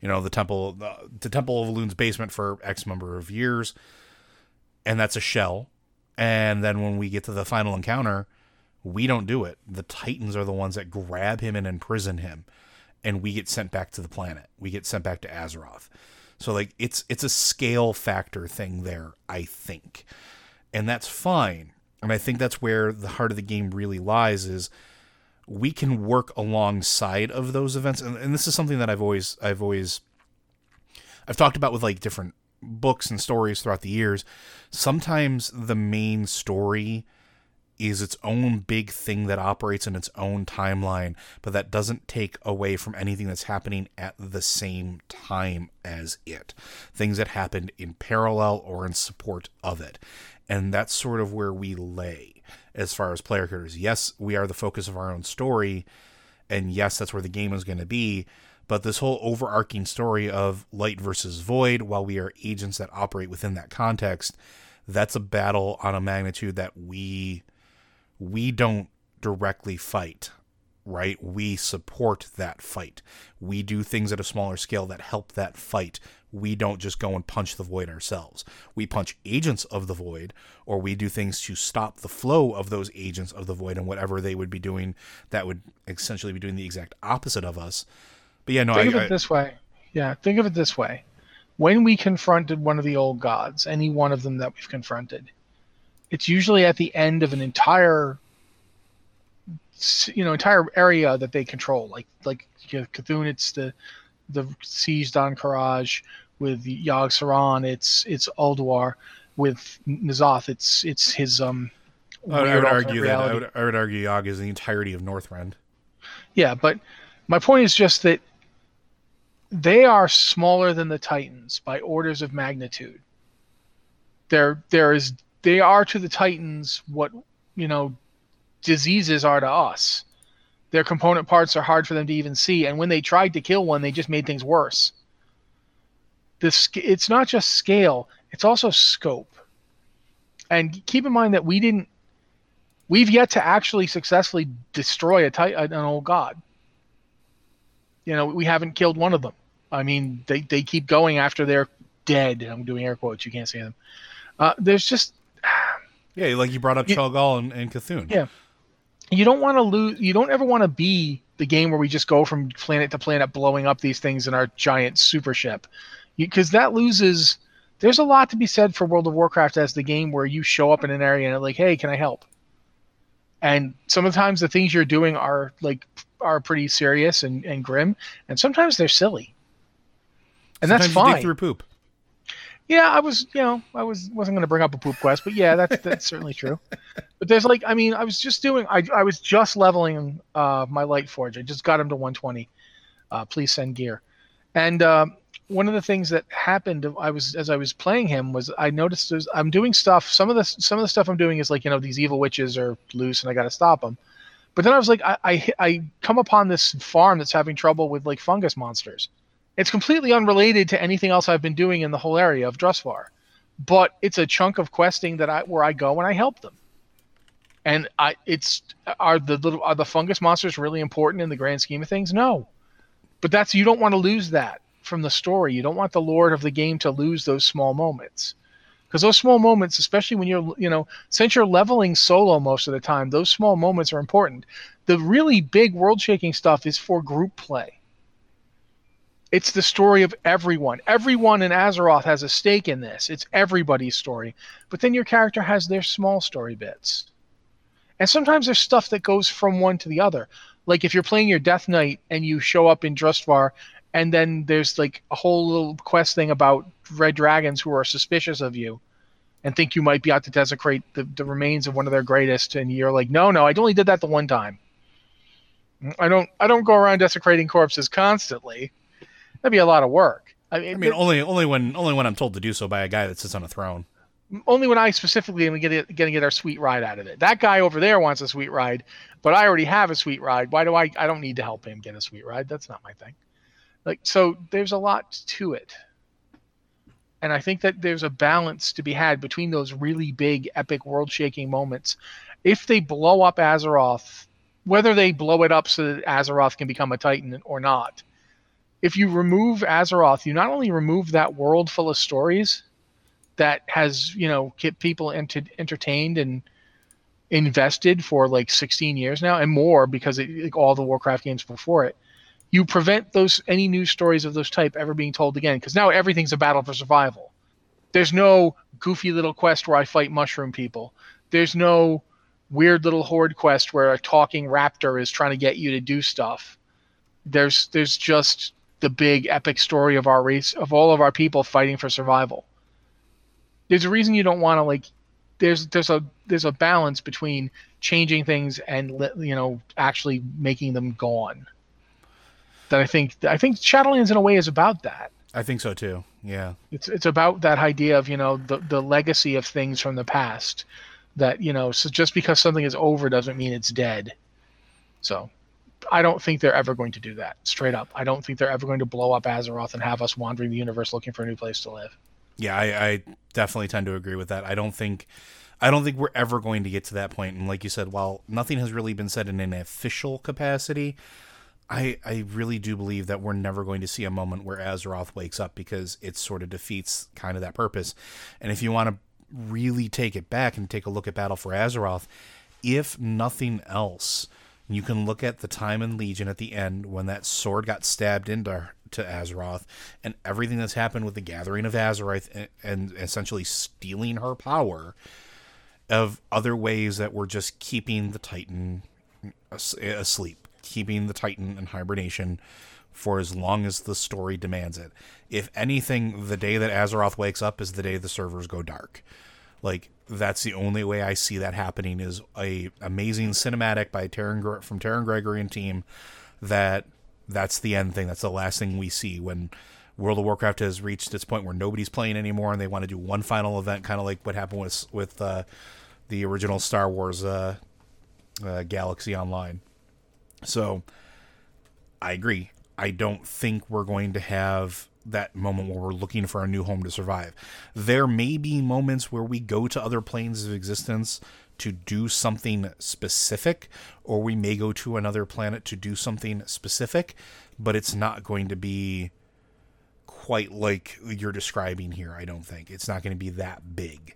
you know, the temple, the, the Temple of Elune's basement for X number of years, and that's a shell. And then when we get to the final encounter, we don't do it. The Titans are the ones that grab him and imprison him, and we get sent back to the planet. We get sent back to Azeroth. So like it's it's a scale factor thing there, I think. And that's fine. And I think that's where the heart of the game really lies is we can work alongside of those events and, and this is something that I've always I've always I've talked about with like different books and stories throughout the years. Sometimes the main story is its own big thing that operates in its own timeline, but that doesn't take away from anything that's happening at the same time as it. Things that happened in parallel or in support of it. And that's sort of where we lay as far as player characters. Yes, we are the focus of our own story, and yes, that's where the game is going to be. But this whole overarching story of light versus void, while we are agents that operate within that context, that's a battle on a magnitude that we we don't directly fight, right? We support that fight. We do things at a smaller scale that help that fight. We don't just go and punch the void ourselves. We punch agents of the void, or we do things to stop the flow of those agents of the void and whatever they would be doing that would essentially be doing the exact opposite of us. But yeah, no, think I, of it I, this way. Yeah, think of it this way. When we confronted one of the old gods, any one of them that we've confronted, it's usually at the end of an entire you know entire area that they control like like you know, C'Thun it's the the siege Ahn'Qiraj with Yogg-Saron it's it's Ulduar with N'Zoth it's it's his um I would, I would argue that I would, I would argue Yogg is the entirety of Northrend. Yeah, but my point is just that they are smaller than the Titans by orders of magnitude. There there is they are to the Titans what you know diseases are to us. Their component parts are hard for them to even see, and when they tried to kill one, they just made things worse. This it's not just scale; it's also scope. And keep in mind that we didn't. We've yet to actually successfully destroy a titan, an old god. You know, we haven't killed one of them. I mean, they, they keep going after they're dead. I'm doing air quotes. You can't see them. Uh, there's just yeah, like you brought up Cho'Gall and, and Cthulhu. Yeah, you don't want to lose. You don't ever want to be the game where we just go from planet to planet, blowing up these things in our giant super ship, because that loses. There's a lot to be said for World of Warcraft as the game where you show up in an area and like, hey, can I help? And sometimes the things you're doing are like are pretty serious and, and grim, and sometimes they're silly. And sometimes that's fine. through poop. Yeah, I was, you know, I was wasn't going to bring up a poop quest, but yeah, that's that's certainly true. [laughs] But there's like, I mean, I was just doing, I I was just leveling uh, my light forge. I just got him to 120. Uh, please send gear. And um, one of the things that happened, I was as I was playing him, was I noticed I'm doing stuff. Some of the some of the stuff I'm doing is like, you know, these evil witches are loose, and I got to stop them. But then I was like, I, I I come upon this farm that's having trouble with like fungus monsters it's completely unrelated to anything else I've been doing in the whole area of Drustvar, but it's a chunk of questing that I where I go and I help them. And I, it's are the little are the fungus monsters really important in the grand scheme of things? No, but that's you don't want to lose that from the story. You don't want the lord of the game to lose those small moments because those small moments especially when you're you know since you're leveling solo most of the time those small moments are important the really big world shaking stuff is for group play it's the story of everyone. Everyone in Azeroth has a stake in this. It's everybody's story. But then your character has their small story bits. And sometimes there's stuff that goes from one to the other. Like if you're playing your Death Knight and you show up in Drustvar, and then there's like a whole little quest thing about red dragons who are suspicious of you and think you might be out to desecrate the, the remains of one of their greatest, and you're like, no, no, I only did that the one time. I don't I don't go around desecrating corpses constantly that'd be a lot of work. I mean, I mean, only only when only when I'm told to do so by a guy that sits on a throne. Only when I specifically am going to get our sweet ride out of it. That guy over there wants a sweet ride, but I already have a sweet ride. Why do I? I don't need to help him get a sweet ride. That's not my thing. Like so, there's a lot to it, and I think that there's a balance to be had between those really big, epic, world-shaking moments. If they blow up Azeroth, whether they blow it up so that Azeroth can become a Titan or not, if you remove Azeroth, you not only remove that world full of stories that has, you know, kept people ent- entertained and invested for like 16 years now and more because it, like all the Warcraft games before it. you prevent those any new stories of those type ever being told again because now everything's a battle for survival. There's no goofy little quest where I fight mushroom people. There's no weird little horde quest where a talking raptor is trying to get you to do stuff. There's there's just the big epic story of our race of all of our people fighting for survival. There's a reason you don't want to like there's there's a there's a balance between changing things and you know actually making them gone. That I think I think Shadowlands in a way is about that. I think so too. Yeah. It's it's about that idea of, you know, the the legacy of things from the past that, you know, so just because something is over doesn't mean it's dead. So, I don't think they're ever going to do that. Straight up. I don't think they're ever going to blow up Azeroth and have us wandering the universe looking for a new place to live. Yeah, I, I definitely tend to agree with that. I don't think I don't think we're ever going to get to that point. And like you said, while nothing has really been said in an official capacity, I, I really do believe that we're never going to see a moment where Azeroth wakes up because it sort of defeats kind of that purpose. And if you want to really take it back and take a look at Battle for Azeroth, if nothing else, you can look at the time in Legion at the end when that sword got stabbed into to Azeroth and everything that's happened with the gathering of Azeroth and, and essentially stealing her power of other ways that were just keeping the Titan asleep keeping the Titan in hibernation for as long as the story demands it. If anything, the day that Azeroth wakes up is the day the servers go dark. Like that's the only way I see that happening is a amazing cinematic by Terran from Terran Gregory and team that that's the end thing. That's the last thing we see when World of Warcraft has reached its point where nobody's playing anymore and they want to do one final event, kind of like what happened with with uh, the original Star Wars uh, uh, Galaxy Online. So I agree. I don't think we're going to have that moment where we're looking for a new home to survive. There may be moments where we go to other planes of existence to do something specific, or we may go to another planet to do something specific, but it's not going to be quite like you're describing here, I don't think. It's not going to be that big.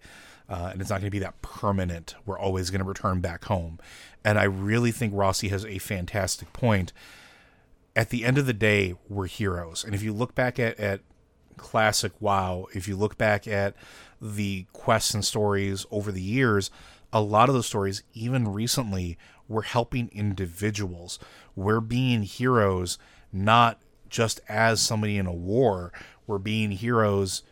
Uh, and it's not going to be that permanent. We're always going to return back home. And I really think Rossi has a fantastic point. At the end of the day, we're heroes. And if you look back at, at classic WoW, if you look back at the quests and stories over the years, a lot of those stories, even recently, were helping individuals. We're being heroes not just as somebody in a war, we're being heroes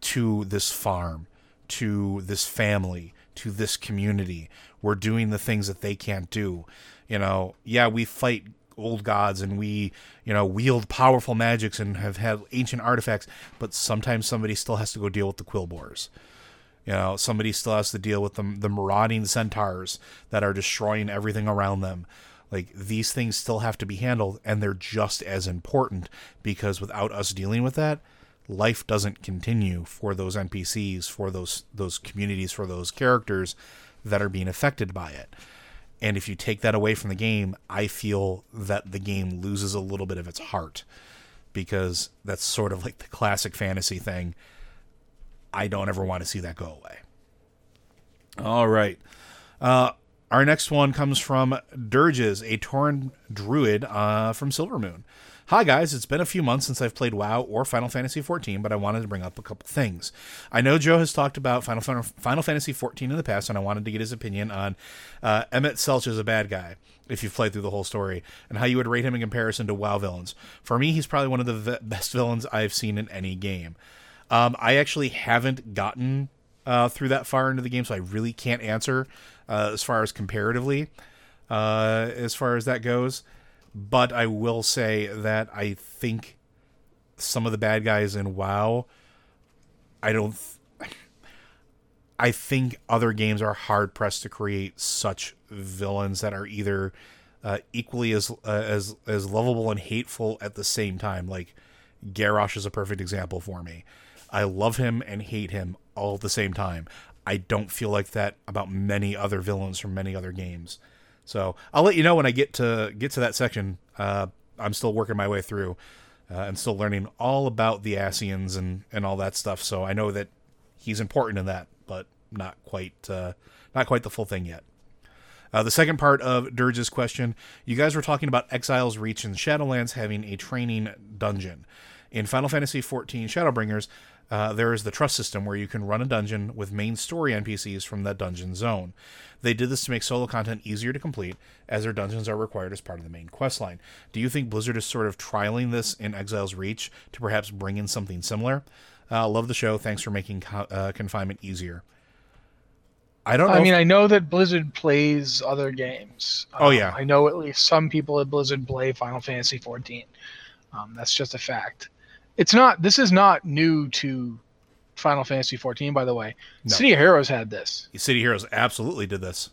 to this farm to this family, to this community. We're doing the things that they can't do. You know, yeah, we fight old gods and we, you know, wield powerful magics and have had ancient artifacts, but sometimes somebody still has to go deal with the quilboars. You know, somebody still has to deal with the, the marauding centaurs that are destroying everything around them. Like these things still have to be handled, and they're just as important because without us dealing with that, life doesn't continue for those NPCs, for those those communities, for those characters that are being affected by it. And if you take that away from the game, I feel that the game loses a little bit of its heart because that's sort of like the classic fantasy thing. I don't ever want to see that go away. All right. Uh, our next one comes from Dirges, a Tauren druid uh, from Silvermoon. Hi guys, it's been a few months since I've played WoW or Final Fantasy XIV, but I wanted to bring up a couple things. I know Joe has talked about Final, Final Fantasy XIV in the past, and I wanted to get his opinion on uh, Emet Selch as a bad guy, if you've played through the whole story, and how you would rate him in comparison to WoW villains. For me, he's probably one of the v- best villains I've seen in any game. Um, I actually haven't gotten uh, through that far into the game, so I really can't answer uh, as far as comparatively, uh, as far as that goes. But I will say that I think some of the bad guys in WoW, I don't. Th- I think other games are hard pressed to create such villains that are either uh, equally as uh, as as lovable and hateful at the same time. Like Garrosh is a perfect example for me. I love him and hate him all at the same time. I don't feel like that about many other villains from many other games. So I'll let you know when I get to get to that section. Uh, I'm still working my way through uh, and still learning all about the Ascians and and all that stuff. So I know that he's important in that, but not quite uh, not quite the full thing yet. Uh, the second part of Dirge's question you guys were talking about Exile's Reach and Shadowlands having a training dungeon. In Final Fantasy XIV Shadowbringers, uh, there is the trust system where you can run a dungeon with main story NPCs from that dungeon zone. They did this to make solo content easier to complete, as their dungeons are required as part of the main questline. Do you think Blizzard is sort of trialing this in Exile's Reach to perhaps bring in something similar? Uh, love the show. Thanks for making co- uh, confinement easier. I don't. I mean, I know that Blizzard plays other games. Oh yeah, um, I know at least some people at Blizzard play Final Fantasy 14. Um, that's just a fact. It's not. This is not new to Final Fantasy 14, by the way. No. City of Heroes had this. City Heroes absolutely did this.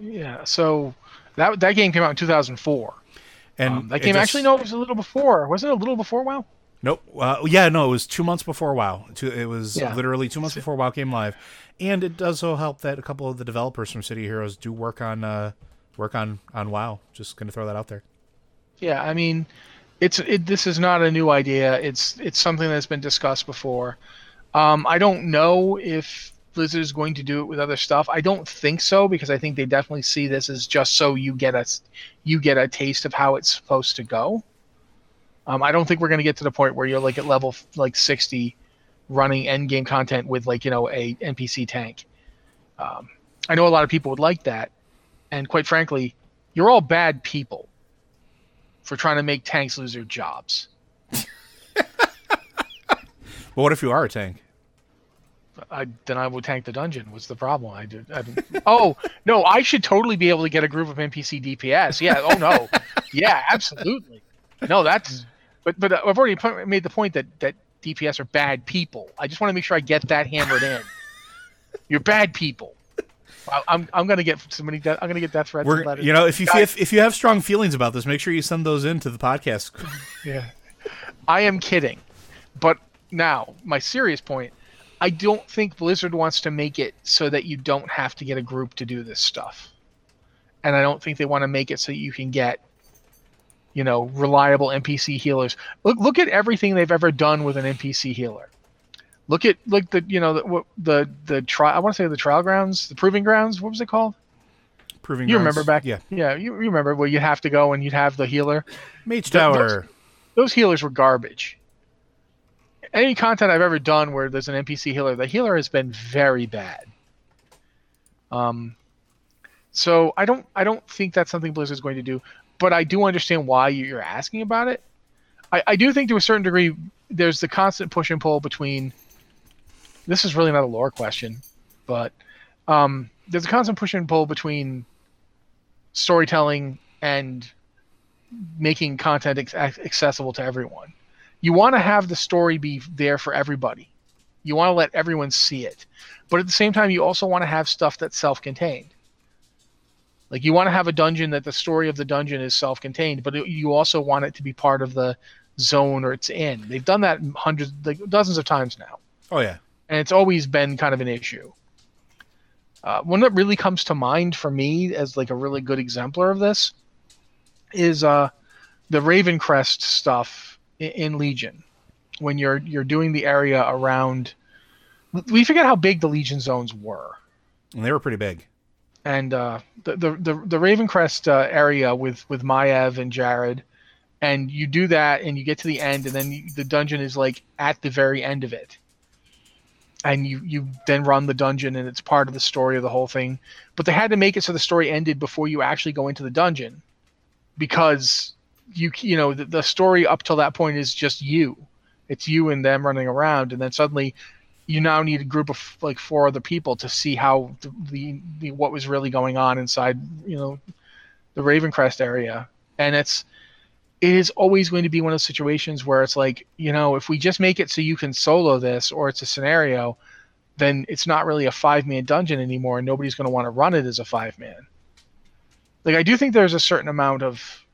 Yeah. So that that game came out in 2004. And um, that game just, actually no, it was a little before. Wasn't it a little before WoW? Nope. Uh, yeah, no, it was two months before WoW. Two, it was yeah. literally two months before WoW came live, and it does so help that a couple of the developers from City Heroes do work on uh, work on on WoW. Just going to throw that out there. Yeah, I mean, it's it, this is not a new idea. It's it's something that's been discussed before. Um, I don't know if Blizzard is going to do it with other stuff. I don't think so because I think they definitely see this as just so you get a you get a taste of how it's supposed to go. Um, I don't think we're going to get to the point where you're like at level like 60 running end game content with like, you know, a NPC tank. Um, I know a lot of people would like that. And quite frankly, you're all bad people for trying to make tanks lose their jobs. [laughs] well, what if you are a tank? I, then I would tank the dungeon. What's the problem? I did. I [laughs] oh no, I should totally be able to get a group of NPC DPS. Yeah. Oh no. [laughs] yeah, absolutely. No, that's but but uh, I've already made the point that that DPS are bad people. I just want to make sure I get that hammered in. You're bad people. I'm I'm gonna get somebody. I'm gonna get death threats. We're, you know, if you if, if you have strong feelings about this, make sure you send those into the podcast. [laughs] yeah, I am kidding, but now my serious point. I don't think Blizzard wants to make it so that you don't have to get a group to do this stuff, and I don't think they want to make it so you can get you know, reliable NPC healers. Look look at everything they've ever done with an NPC healer. Look at look the you know the the the trial. I want to say the trial grounds, the proving grounds. What was it called? Proving. You grounds. remember back? Yeah. Yeah. You, you remember where you'd have to go and you'd have the healer. Mage Tower. Those, those healers were garbage. Any content I've ever done where there's an NPC healer, the healer has been very bad. Um, so I don't I don't think that's something Blizzard's going to do but I do understand why you're asking about it. I, I do think to a certain degree there's the constant push and pull between. This is really not a lore question, but um, there's a constant push and pull between storytelling and making content accessible to everyone. You want to have the story be there for everybody. You want to let everyone see it. But at the same time, you also want to have stuff that's self contained. Like you want to have a dungeon that the story of the dungeon is self-contained, but you also want it to be part of the zone or it's in. They've done that hundreds, like dozens of times now. Oh yeah, and it's always been kind of an issue. Uh, one that really comes to mind for me as like a really good exemplar of this is uh, the Ravencrest stuff in, in Legion. When you're you're doing the area around, we forget how big the Legion zones were. And they were pretty big and uh, the, the the the Ravencrest uh, area with with Maiev and Jarod, and you do that, and you get to the end, and then you, the dungeon is like at the very end of it, and you you then run the dungeon, and it's part of the story of the whole thing. But they had to make it so the story ended before you actually go into the dungeon, because you you know the, the story up till that point is just you, it's you and them running around, and then suddenly you now need a group of like four other people to see how the, the, the what was really going on inside you know the Ravencrest area, and it's it is always going to be one of those situations where it's like you know if we just make it so you can solo this or it's a scenario then it's not really a five man dungeon anymore and nobody's going to want to run it as a five man like i do think there's a certain amount of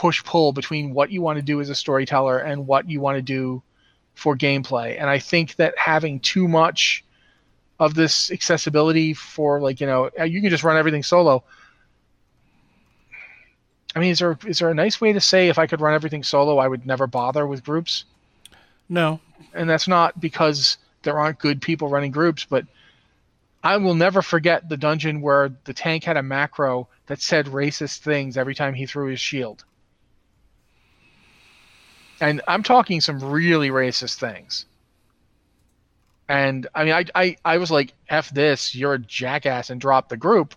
push pull between what you want to do as a storyteller and what you want to do for gameplay. And I think that having too much of this accessibility for like, you know, uh, you can just run everything solo. I mean, is there is there a nice way to say if I could run everything solo, I would never bother with groups? No. And that's not because there aren't good people running groups, but I will never forget the dungeon where the tank had a macro that said racist things every time he threw his shield. And I'm talking some really racist things. And I mean, I, I, I was like, F this, you're a jackass, and drop the group.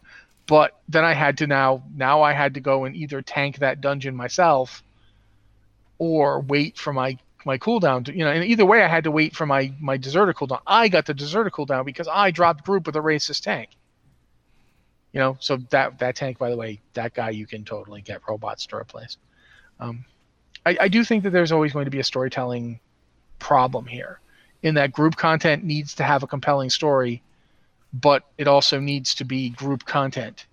But then I had to now, now I had to go and either tank that dungeon myself or wait for my my cooldown. To, you know, and either way, I had to wait for my my deserter cooldown. I got the deserter cooldown because I dropped group with a racist tank. You know, so that that tank, by the way, that guy you can totally get robots to replace. Um, I, I do think that there's always going to be a storytelling problem here, in that group content needs to have a compelling story, but it also needs to be group content.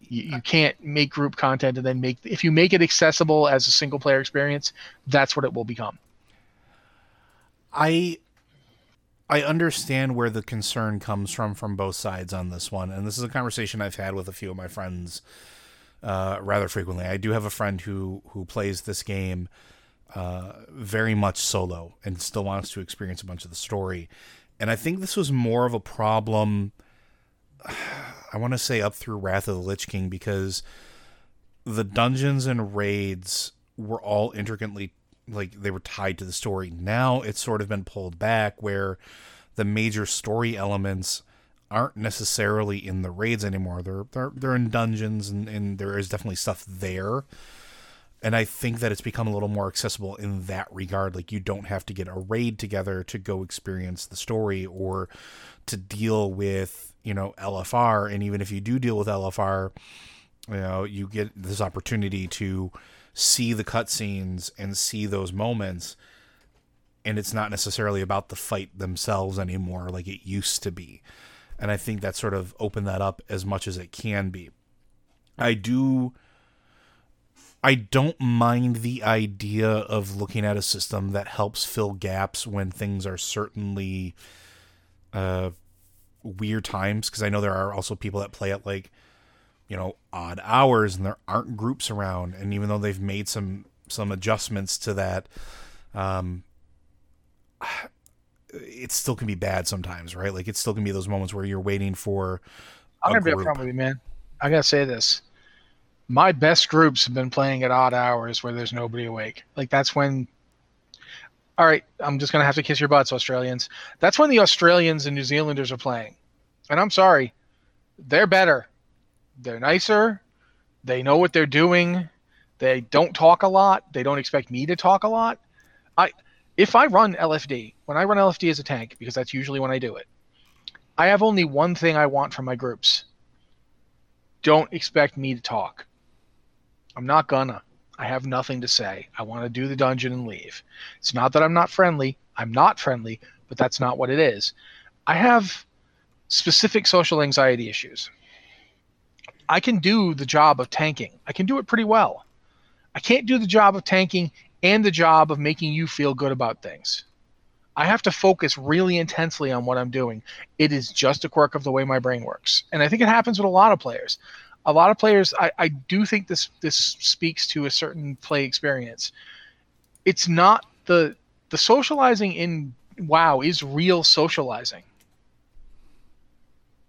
You, you can't make group content and then make if you make it accessible as a single player experience that's what it will become. I i understand where the concern comes from from both sides on this one. And this is a conversation i've had with a few of my friends uh, rather frequently. I do have a friend who who plays this game uh, very much solo and still wants to experience a bunch of the story and i think this was more of a problem I want to say up through Wrath of the Lich King because the dungeons and raids were all intricately like they were tied to the story. Now it's sort of been pulled back where the major story elements aren't necessarily in the raids anymore. They're they're they're in dungeons and, and there is definitely stuff there. And I think that it's become a little more accessible in that regard. Like you don't have to get a raid together to go experience the story or to deal with you know LFR, and even if you do deal with LFR, you know you get this opportunity to see the cutscenes and see those moments, and it's not necessarily about the fight themselves anymore like it used to be, and I think that sort of opened that up as much as it can be. I do. I don't mind the idea of looking at a system that helps fill gaps when things are certainly uh, weird times because I know there are also people that play at like you know odd hours and there aren't groups around. And even though they've made some some adjustments to that um it still can be bad sometimes right? Like it still can be those moments where you're waiting for i'm gonna group. be upfront with you man. I gotta say this my best groups have been playing at odd hours where there's nobody awake like that's when all right, I'm just gonna have to kiss your butts, Australians. That's when the Australians and New Zealanders are playing, and I'm sorry, they're better. They're nicer. They know what they're doing. They don't talk a lot. They don't expect me to talk a lot. I, if I run LFD, when I run LFD as a tank, because that's usually when I do it, I have only one thing I want from my groups. Don't expect me to talk. I'm not gonna. I have nothing to say. I want to do the dungeon and leave. It's not that I'm not friendly. I'm not friendly, but that's not what it is. I have specific social anxiety issues. I can do the job of tanking. I can do it pretty well. I can't do the job of tanking and the job of making you feel good about things. I have to focus really intensely on what I'm doing. It is just a quirk of the way my brain works. And I think it happens with a lot of players a lot of players I, I do think this this speaks to a certain play experience. It's not the the socializing in wow is real socializing.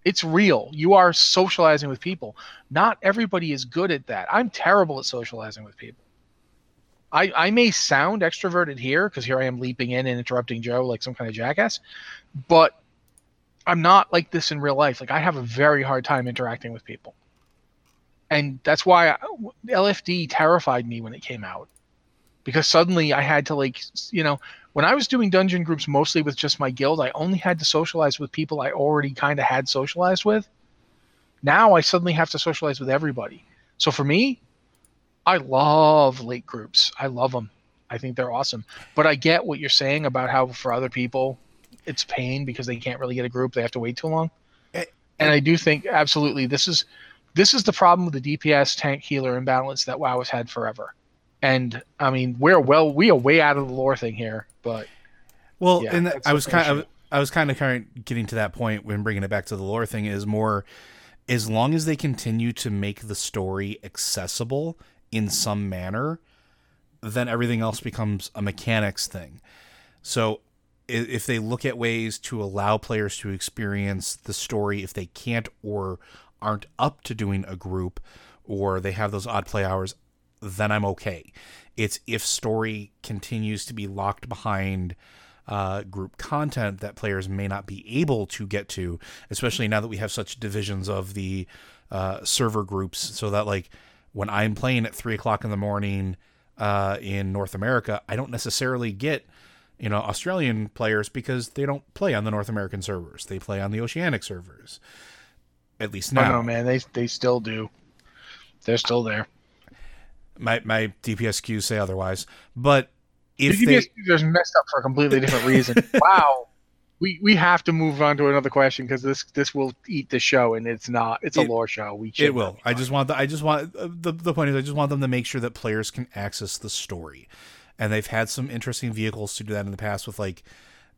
It's real. You are socializing with people. Not everybody is good at that. I'm terrible at socializing with people. I i may sound extroverted here because here i am leaping in and interrupting joe like some kind of jackass but i'm not like this in real life. Like i have a very hard time interacting with people and that's why I, LFD terrified me when it came out. Because suddenly I had to like you know when I was doing dungeon groups mostly with just my guild I only had to socialize with people I already kind of had socialized with. Now I suddenly have to socialize with everybody. So for me I love late groups. I love them I think they're awesome. But I get what you're saying about how for other people it's pain because they can't really get a group. They have to wait too long. Eh, and I do think absolutely this is this is the problem with the DPS tank healer imbalance that WoW has had forever. And I mean, we're well, we are way out of the lore thing here, but well, yeah, and I was kind of, I was kind of kind of getting to that point when bringing it back to the lore thing is more as long as they continue to make the story accessible in some manner, then everything else becomes a mechanics thing. So if they look at ways to allow players to experience the story if they can't or aren't up to doing a group or they have those odd play hours, then I'm okay. It's if story continues to be locked behind uh, group content that players may not be able to get to, especially now that we have such divisions of the uh, server groups, so that like when I'm playing at three o'clock in the morning uh, in North America, I don't necessarily get you know Australian players because they don't play on the North American servers; they play on the Oceanic servers. At least now, no, man, they they still do. They're still there. My my DPSQs say otherwise, but if the DPSQs are messed up for a completely different reason. [laughs] wow, we we have to move on to another question because this this will eat the show, and it's not. It's a it, lore show. We it will. I just want the, I just want uh, the the point is I just want them to make sure that players can access the story, and they've had some interesting vehicles to do that in the past with like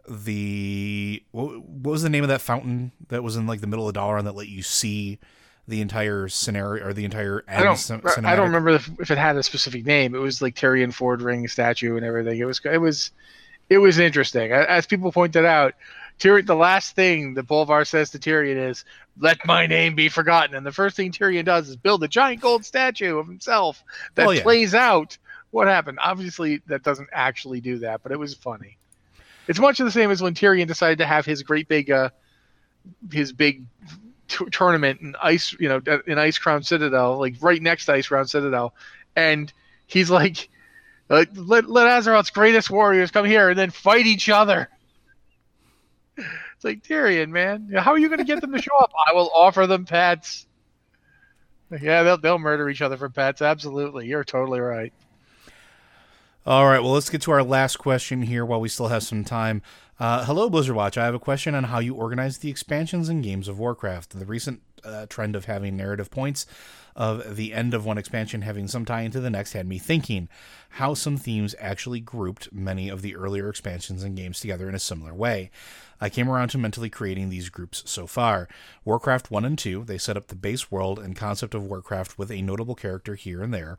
the what, what was the name of that fountain that was in like the middle of Dalaran that let you see the entire scenario or the entire I don't, cinematic. I don't remember if, if, it had a specific name. It was like Tirion Fordring statue and everything. It was it was it was interesting. As people pointed out, Tirion the last thing that Bolvar says to Tirion is, "Let my name be forgotten." And the first thing Tirion does is build a giant gold statue of himself that well, yeah. plays out what happened. Obviously, that doesn't actually do that, but it was funny. It's much the same as when Tirion decided to have his great big uh, his big t- tournament in ice, you know, in Icecrown Citadel, like right next to Icecrown Citadel, and he's like, let let Azeroth's greatest warriors come here and then fight each other. It's like Tirion, man. How are you going to get them to show up? I will offer them pets. Yeah, they'll they'll murder each other for pets. Absolutely, you're totally right. All right, well, let's get to our last question here while we still have some time. Uh, hello, Blizzard Watch. I have a question on how you organize the expansions in games of Warcraft. The recent uh, trend of having narrative points of the end of one expansion having some tie into the next had me thinking how some themes actually grouped many of the earlier expansions and games together in a similar way. I came around to mentally creating these groups so far. Warcraft 1 and 2, they set up the base world and concept of Warcraft with a notable character here and there,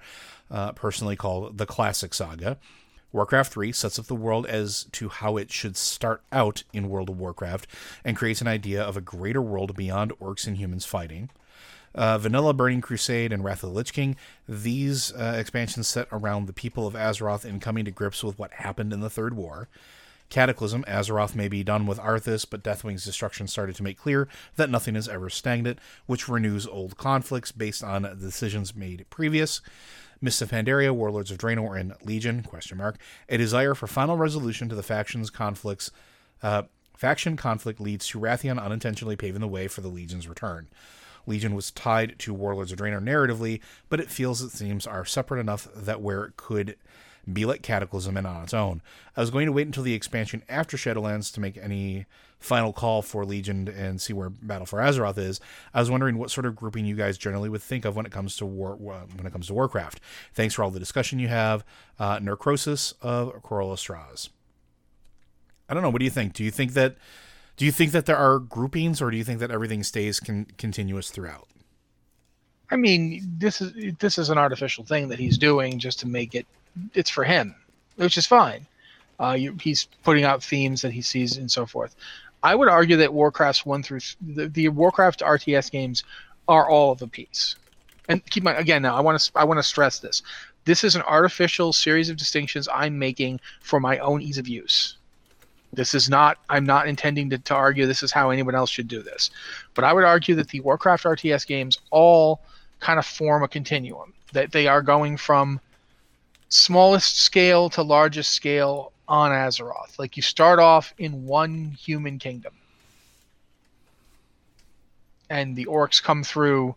uh, personally called the Classic Saga. Warcraft 3 sets up the world as to how it should start out in World of Warcraft and creates an idea of a greater world beyond orcs and humans fighting. Uh, Vanilla, Burning Crusade, and Wrath of the Lich King, these uh, expansions set around the people of Azeroth in coming to grips with what happened in the Third War. Cataclysm, Azeroth may be done with Arthas, but Deathwing's destruction started to make clear that nothing is ever stagnant, which renews old conflicts based on decisions made previous. Mists of Pandaria, Warlords of Draenor, and Legion? Question mark. A desire for final resolution to the factions conflicts. Uh, faction conflict leads to Wrathion unintentionally paving the way for the Legion's return. Legion was tied to Warlords of Draenor narratively, but it feels its themes are separate enough that where it could be like Cataclysm and on its own. I was going to wait until the expansion after Shadowlands to make any final call for Legion and see where Battle for Azeroth is. I was wondering what sort of grouping you guys generally would think of when it comes to war when it comes to Warcraft. Thanks for all the discussion you have. Uh, Necrosis of Straws. I don't know. What do you think? Do you think that do you think that there are groupings, or do you think that everything stays con- continuous throughout? I mean, this is this is an artificial thing that he's doing just to make it it's for him, which is fine. Uh, you, he's putting out themes that he sees and so forth. I would argue that Warcraft's one through th- the, the Warcraft RTS games are all of a piece. And keep my again now I want to I want to stress this. This is an artificial series of distinctions I'm making for my own ease of use. This is not I'm not intending to, to argue this is how anyone else should do this. But I would argue that the Warcraft RTS games all kind of form a continuum. That they are going from smallest scale to largest scale on Azeroth. Like you start off in one human kingdom. And the orcs come through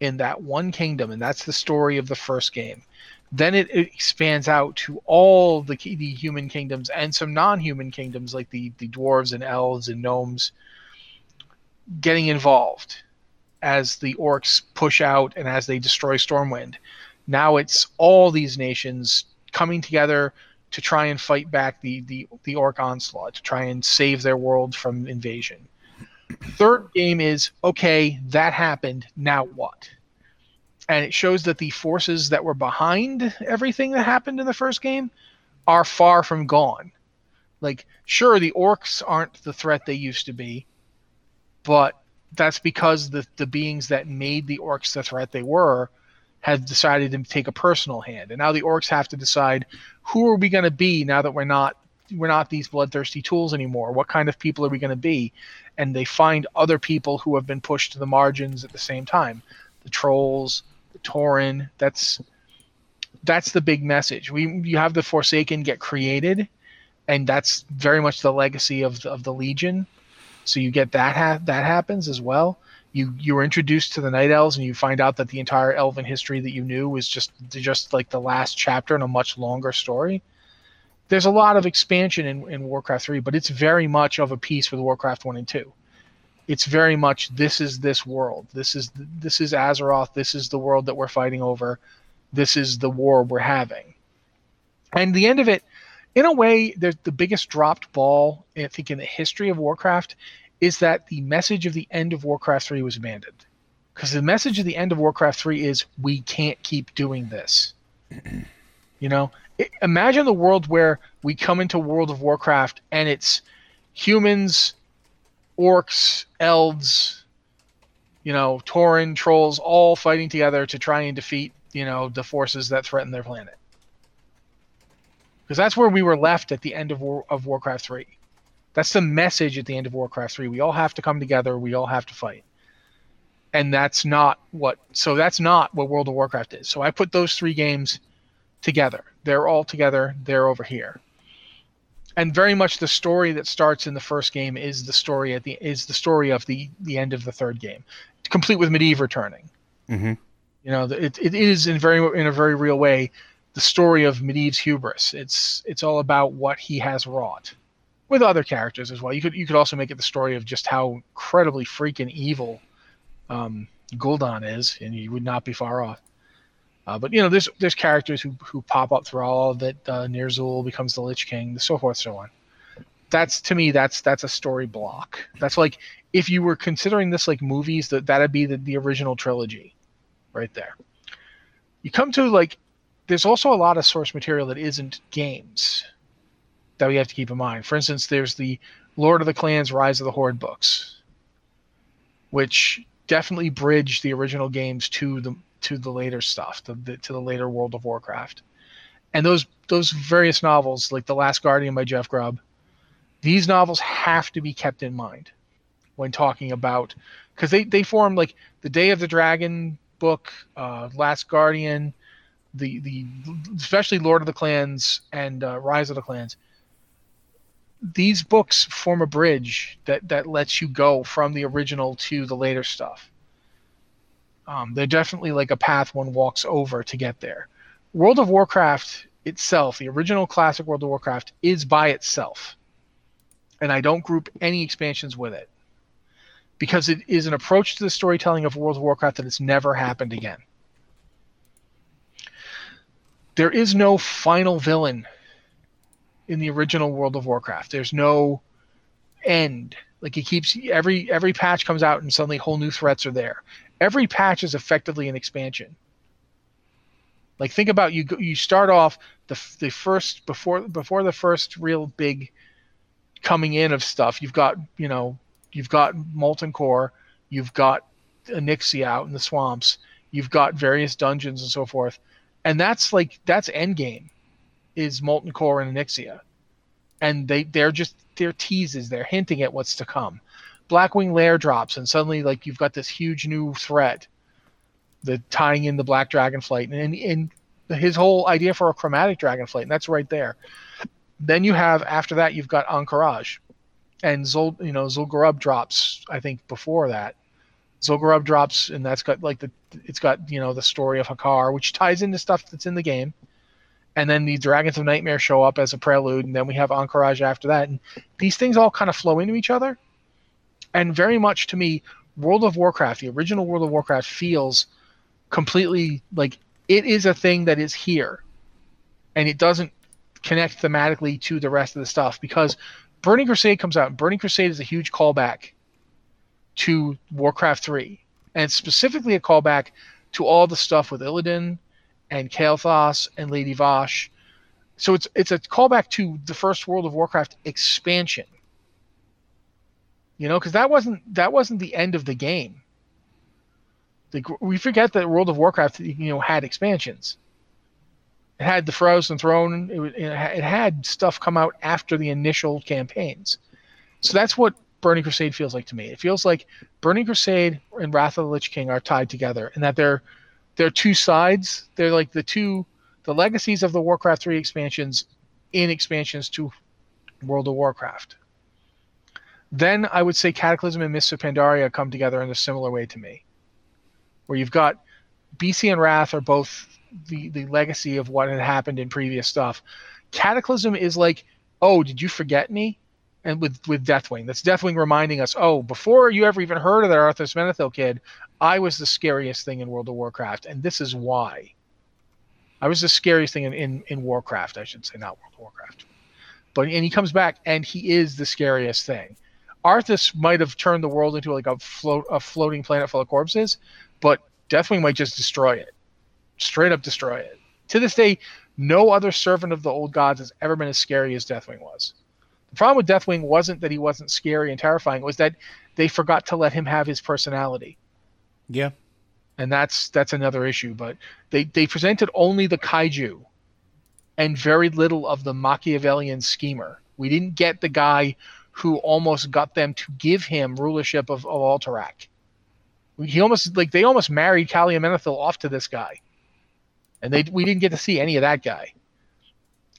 in that one kingdom, and that's the story of the first game. Then it, it expands out to all the, the human kingdoms and some non-human kingdoms like the, the dwarves and elves and gnomes getting involved as the orcs push out and as they destroy Stormwind. Now it's all these nations coming together to try and fight back the, the, the orc onslaught, to try and save their world from invasion. Third game is okay, that happened, now what? And it shows that the forces that were behind everything that happened in the first game are far from gone. Like, sure, the orcs aren't the threat they used to be, but that's because the the beings that made the orcs the threat they were have decided to take a personal hand, and now the orcs have to decide who are we going to be now that we're not we're not these bloodthirsty tools anymore. What kind of people are we going to be? And they find other people who have been pushed to the margins at the same time. The trolls, the Tauren. That's that's the big message. We you have the Forsaken get created, and that's very much the legacy of the, of the Legion. So you get that ha- that happens as well. You you were introduced to the Night Elves, and you find out that the entire Elven history that you knew was just just like the last chapter in a much longer story there's a lot of expansion in, in Warcraft 3, but it's very much of a piece with Warcraft 1 and 2. It's very much this is this world. This is this is Azeroth. This is the world that we're fighting over. This is the war we're having. And the end of it, in a way, the, the biggest dropped ball I think in the history of Warcraft is that the message of the end of Warcraft 3 was abandoned. Because the message of the end of Warcraft 3 is we can't keep doing this. [clears throat] you know, imagine the world where we come into World of Warcraft and it's humans, orcs, elves, you know, Tauren, trolls, all fighting together to try and defeat, you know, the forces that threaten their planet. Because that's where we were left at the end of, War- of Warcraft 3. That's the message at the end of Warcraft 3. We all have to come together. We all have to fight. And that's not what. So that's not what World of Warcraft is. So I put those three games together. They're all together. They're over here. And very much the story that starts in the first game is the story at the is the story of the the end of the third game, complete with Medivh returning. Mm-hmm. You know, it, it is in very in a very real way the story of Medivh's hubris. It's it's all about what he has wrought, with other characters as well. You could you could also make it the story of just how incredibly freaking evil um, Gul'dan is, and you would not be far off. Uh, but you know, there's there's characters who, who pop up through all it. Uh, Ner'zhul becomes the Lich King, so forth, so on. That's to me, that's that's a story block. That's like if you were considering this like movies, that that'd be the, the original trilogy, right there. You come to like, there's also a lot of source material that isn't games that we have to keep in mind. For instance, there's the Lord of the Clans Rise of the Horde books, which definitely bridge the original games to the to the later stuff, to the, to the later World of Warcraft. And those those various novels, like The Last Guardian by Jeff Grubb, these novels have to be kept in mind when talking about because they, they form like the Day of the Dragon book, uh, Last Guardian, the the especially Lord of the Clans and uh, Rise of the Clans. These books form a bridge that that lets you go from the original to the later stuff. Um, they're definitely like a path one walks over to get there. World of Warcraft itself, the original classic World of Warcraft, is by itself. And I don't group any expansions with it. Because it is an approach to the storytelling of World of Warcraft that has never happened again. There is no final villain in the original World of Warcraft. There's no end. Like it keeps every every patch comes out and suddenly whole new threats are there every patch is effectively an expansion. Like think about you you start off the the first before before the first real big coming in of stuff. You've got you know you've got molten core, you've got Onyxia out in the swamps, you've got various dungeons and so forth, and that's like that's end game, is molten core and Onyxia, and they they're just they're teases. They're hinting at what's to come. Blackwing Lair drops, and suddenly like you've got this huge new threat, the tying in the Black Dragonflight, and and his whole idea for a chromatic Dragonflight, and that's right there. Then you have after that you've got Ahn'Qiraj, and Zul you know Zul'Gurub drops I think before that. Zul'Gurub drops, and that's got like the it's got you know the story of Hakkar, which ties into stuff that's in the game. And then the Dragons of Nightmare show up as a prelude, and then we have Ahn'Qiraj after that. And these things all kind of flow into each other and very much to me, World of Warcraft, the original World of Warcraft, feels completely like it is a thing that is here, and it doesn't connect thematically to the rest of the stuff because Burning Crusade comes out. And Burning Crusade is a huge callback to Warcraft 3, and specifically a callback to all the stuff with Illidan and Kael'thas and Lady Vashj. so it's it's a callback to the first World of Warcraft expansion. You know, because that wasn't that wasn't the end of the game. Like we forget that World of Warcraft, you know, had expansions. It had the Frozen Throne. It, it had stuff come out after the initial campaigns. So that's what Burning Crusade feels like to me. It feels like Burning Crusade and Wrath of the Lich King are tied together, and that they're they're two sides. They're like the two the legacies of the Warcraft 3 expansions in expansions to World of Warcraft. Then I would say Cataclysm and Mists of Pandaria come together in a similar way to me, where you've got BC and Wrath are both the, the legacy of what had happened in previous stuff. Cataclysm is like, oh, did you forget me? And with with Deathwing, that's Deathwing reminding us, oh, before you ever even heard of that Arthas Menethil kid, I was the scariest thing in World of Warcraft, and this is why. I was the scariest thing in, in, in Warcraft, I should say, not World of Warcraft. But and he comes back and he is the scariest thing. Arthas might have turned the world into like a float a floating planet full of corpses, but Deathwing might just destroy it. Straight up destroy it. To this day, no other servant of the old gods has ever been as scary as Deathwing was. The problem with Deathwing wasn't that he wasn't scary and terrifying, it was that they forgot to let him have his personality. Yeah and that's that's another issue. But they they presented only the kaiju, and very little of the Machiavellian schemer. We didn't get the guy who almost got them to give him rulership of, of Alterac. He almost like they almost married Calia Menethil off to this guy, and they we didn't get to see any of that guy,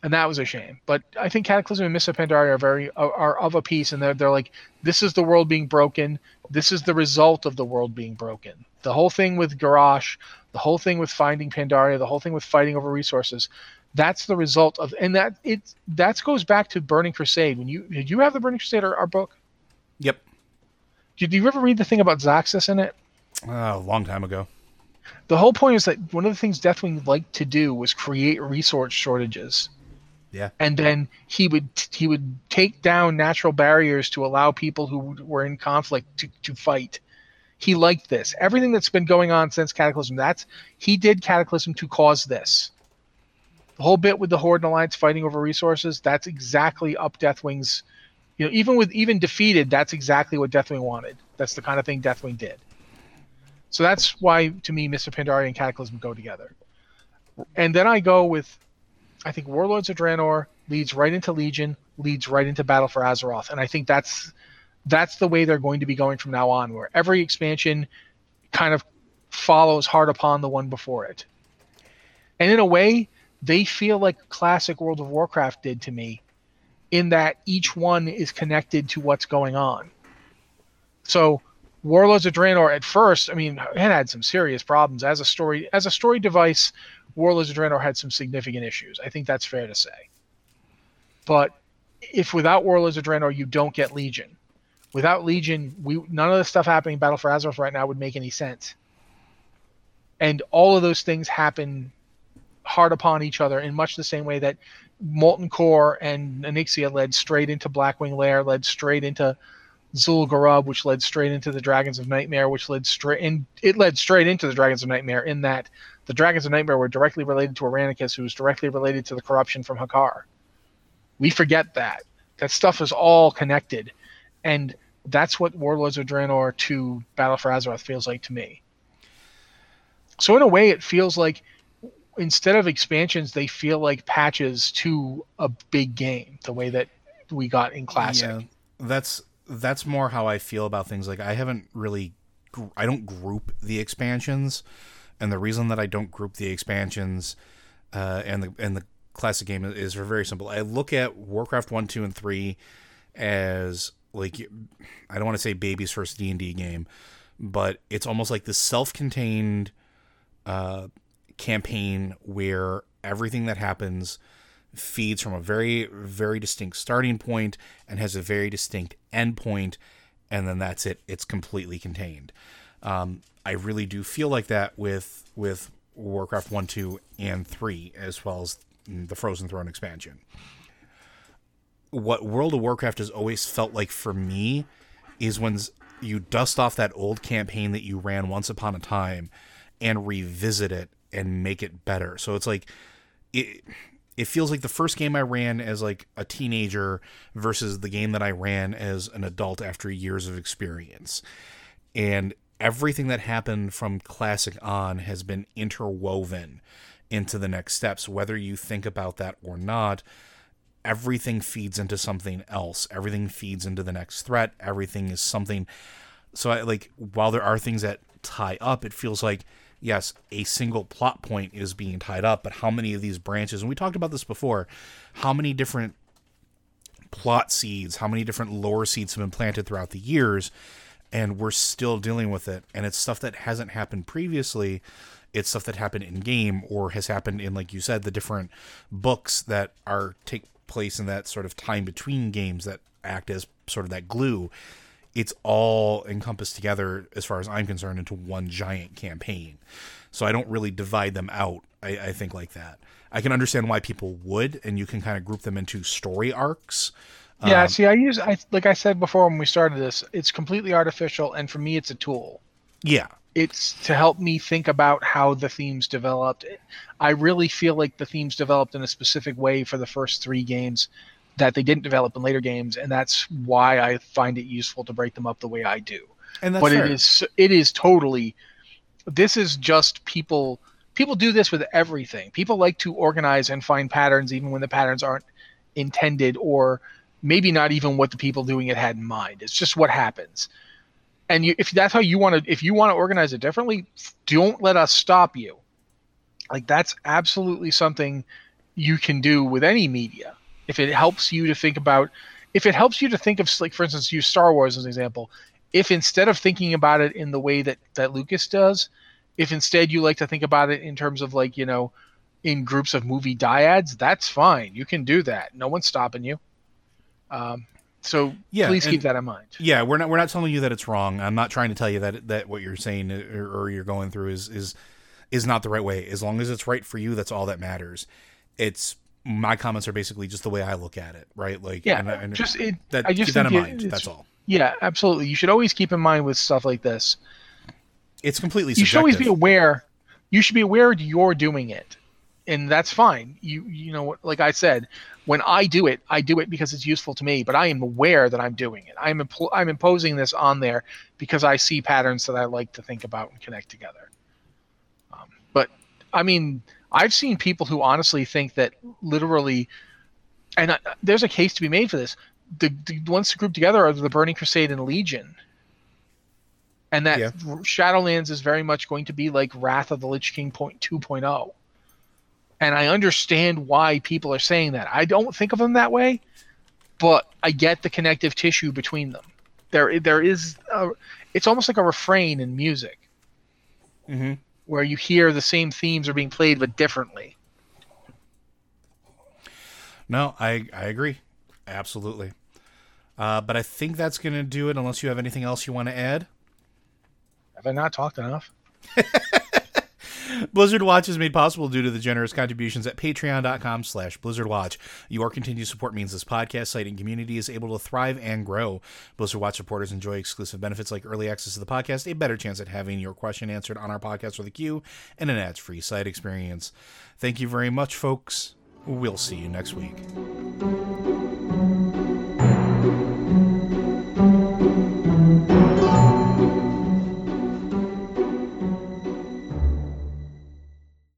and that was a shame. But I think Cataclysm and Mists of Pandaria are very are, are of a piece, and they're they're like this is the world being broken. This is the result of the world being broken the whole thing with Garrosh, the whole thing with finding Pandaria, the whole thing with fighting over resources, that's the result of, and that it that goes back to Burning Crusade. When you did you have the Burning Crusade our, our book? Yep. Did you ever read the thing about Zaxus in it? Uh, a long time ago. The whole point is that one of the things Deathwing liked to do was create resource shortages. Yeah. And then he would he would take down natural barriers to allow people who were in conflict to, to fight he liked this. Everything that's been going on since Cataclysm, that's he did Cataclysm to cause this. The whole bit with the Horde and Alliance fighting over resources, that's exactly up Deathwing's. You know, even with even defeated, that's exactly what Deathwing wanted. That's the kind of thing Deathwing did. So that's why, to me, Mists Pandaria and Cataclysm go together. And then I go with, I think Warlords of Draenor leads right into Legion, leads right into Battle for Azeroth, and I think that's that's the way they're going to be going from now on, where every expansion kind of follows hard upon the one before it. And in a way, they feel like classic World of Warcraft did to me, in that each one is connected to what's going on. So, Warlords of Draenor at first, I mean, it had some serious problems as a story as a story device. Warlords of Draenor had some significant issues. I think that's fair to say. But if without Warlords of Draenor you don't get Legion, Without Legion, we none of the stuff happening in Battle for Azeroth right now would make any sense. And all of those things happen hard upon each other in much the same way that Molten Core and Onyxia led straight into Blackwing Lair, led straight into Zul'Gurub, which led straight into the Dragons of Nightmare, which led straight in it led straight into the Dragons of Nightmare in that the Dragons of Nightmare were directly related to Eranikus, who was directly related to the corruption from Hakkar. We forget that. That stuff is all connected. And that's what Warlords of Draenor to Battle for Azeroth feels like to me. So in a way, it feels like instead of expansions, they feel like patches to a big game. The way that we got in Classic. Yeah, that's that's more how I feel about things. Like I haven't really, I don't group the expansions, and the reason that I don't group the expansions, uh, and the and the classic game is very simple. I look at Warcraft one, two, and three as like I don't want to say baby's first D and D game, but it's almost like this self-contained uh, campaign where everything that happens feeds from a very very distinct starting point and has a very distinct end point, and then that's it. It's completely contained. Um, I really do feel like that with with Warcraft one, two, and three, as well as the Frozen Throne expansion what World of Warcraft has always felt like for me is when you dust off that old campaign that you ran once upon a time and revisit it and make it better. So it's like it it feels like the first game I ran as like a teenager versus the game that I ran as an adult after years of experience. And everything that happened from classic on has been interwoven into the next steps. Whether you think about that or not everything feeds into something else. Everything feeds into the next threat. Everything is something so I like while there are things that tie up it feels like yes, a single plot point is being tied up, but how many of these branches, and we talked about this before, how many different plot seeds, how many different lore seeds have been planted throughout the years, and we're still dealing with it. And it's stuff that hasn't happened previously. It's stuff that happened in game or has happened in, like you said, the different books that are take place in that sort of time between games that act as sort of that glue it's all encompassed together as far as I'm concerned into one giant campaign. So I don't really divide them out. I, I think like that. I can understand why people would, and you can kind of group them into story arcs. Yeah, um, see, I use I like I said before when we started this, it's completely artificial, and for me, it's a tool. Yeah, it's to help me think about how the themes developed. I really feel like the themes developed in a specific way for the first three games, that they didn't develop in later games, and that's why I find it useful to break them up the way I do. And but fair. it is it is totally this is just people people do this with everything. People like to organize and find patterns even when the patterns aren't intended or maybe not even what the people doing it had in mind. It's just what happens. And you, if that's how you want to if you want to organize it differently, don't let us stop you. Like that's absolutely something you can do with any media if it helps you to think about if it helps you to think of like for instance use star wars as an example if instead of thinking about it in the way that that lucas does if instead you like to think about it in terms of like you know in groups of movie dyads that's fine you can do that no one's stopping you um, so yeah, please keep that in mind. Yeah, we're not we're not telling you that it's wrong. I'm not trying to tell you that that what you're saying or, or, you're going through is is is not the right way. As long as it's right for you, that's all that matters. It's my comments are basically just the way I look at it, right? Like, yeah, and, and just it, that, I just keep that in mind. That's all. Yeah, absolutely. You should always keep in mind with stuff like this. It's completely. Subjective. You should always be aware. You should be aware you're doing it, and that's fine. You you know, like I said, when I do it, I do it because it's useful to me. But I am aware that I'm doing it. I'm impl- I'm imposing this on there because I see patterns that I like to think about and connect together. Um, but I mean, I've seen people who honestly think that literally, and I, there's a case to be made for this. The, the ones to group together are the Burning Crusade and Legion, and that yeah. Shadowlands is very much going to be like Wrath of the Lich King point 2.0. And I understand why people are saying that. I don't think of them that way, but I get the connective tissue between them. There, there is, a, it's almost like a refrain in music. Mm-hmm where you hear the same themes are being played but differently. No, I I agree, absolutely. Uh, but I think that's going to do it. Unless you have anything else you want to add. Have I not talked enough? [laughs] Blizzard Watch is made possible due to the generous contributions at patreon.com slash blizzardwatch. Your continued support means this podcast site and community is able to thrive and grow. Blizzard Watch supporters enjoy exclusive benefits like early access to the podcast, a better chance at having your question answered on our podcast or the queue, and an ads-free site experience. Thank you very much, folks. We'll see you next week.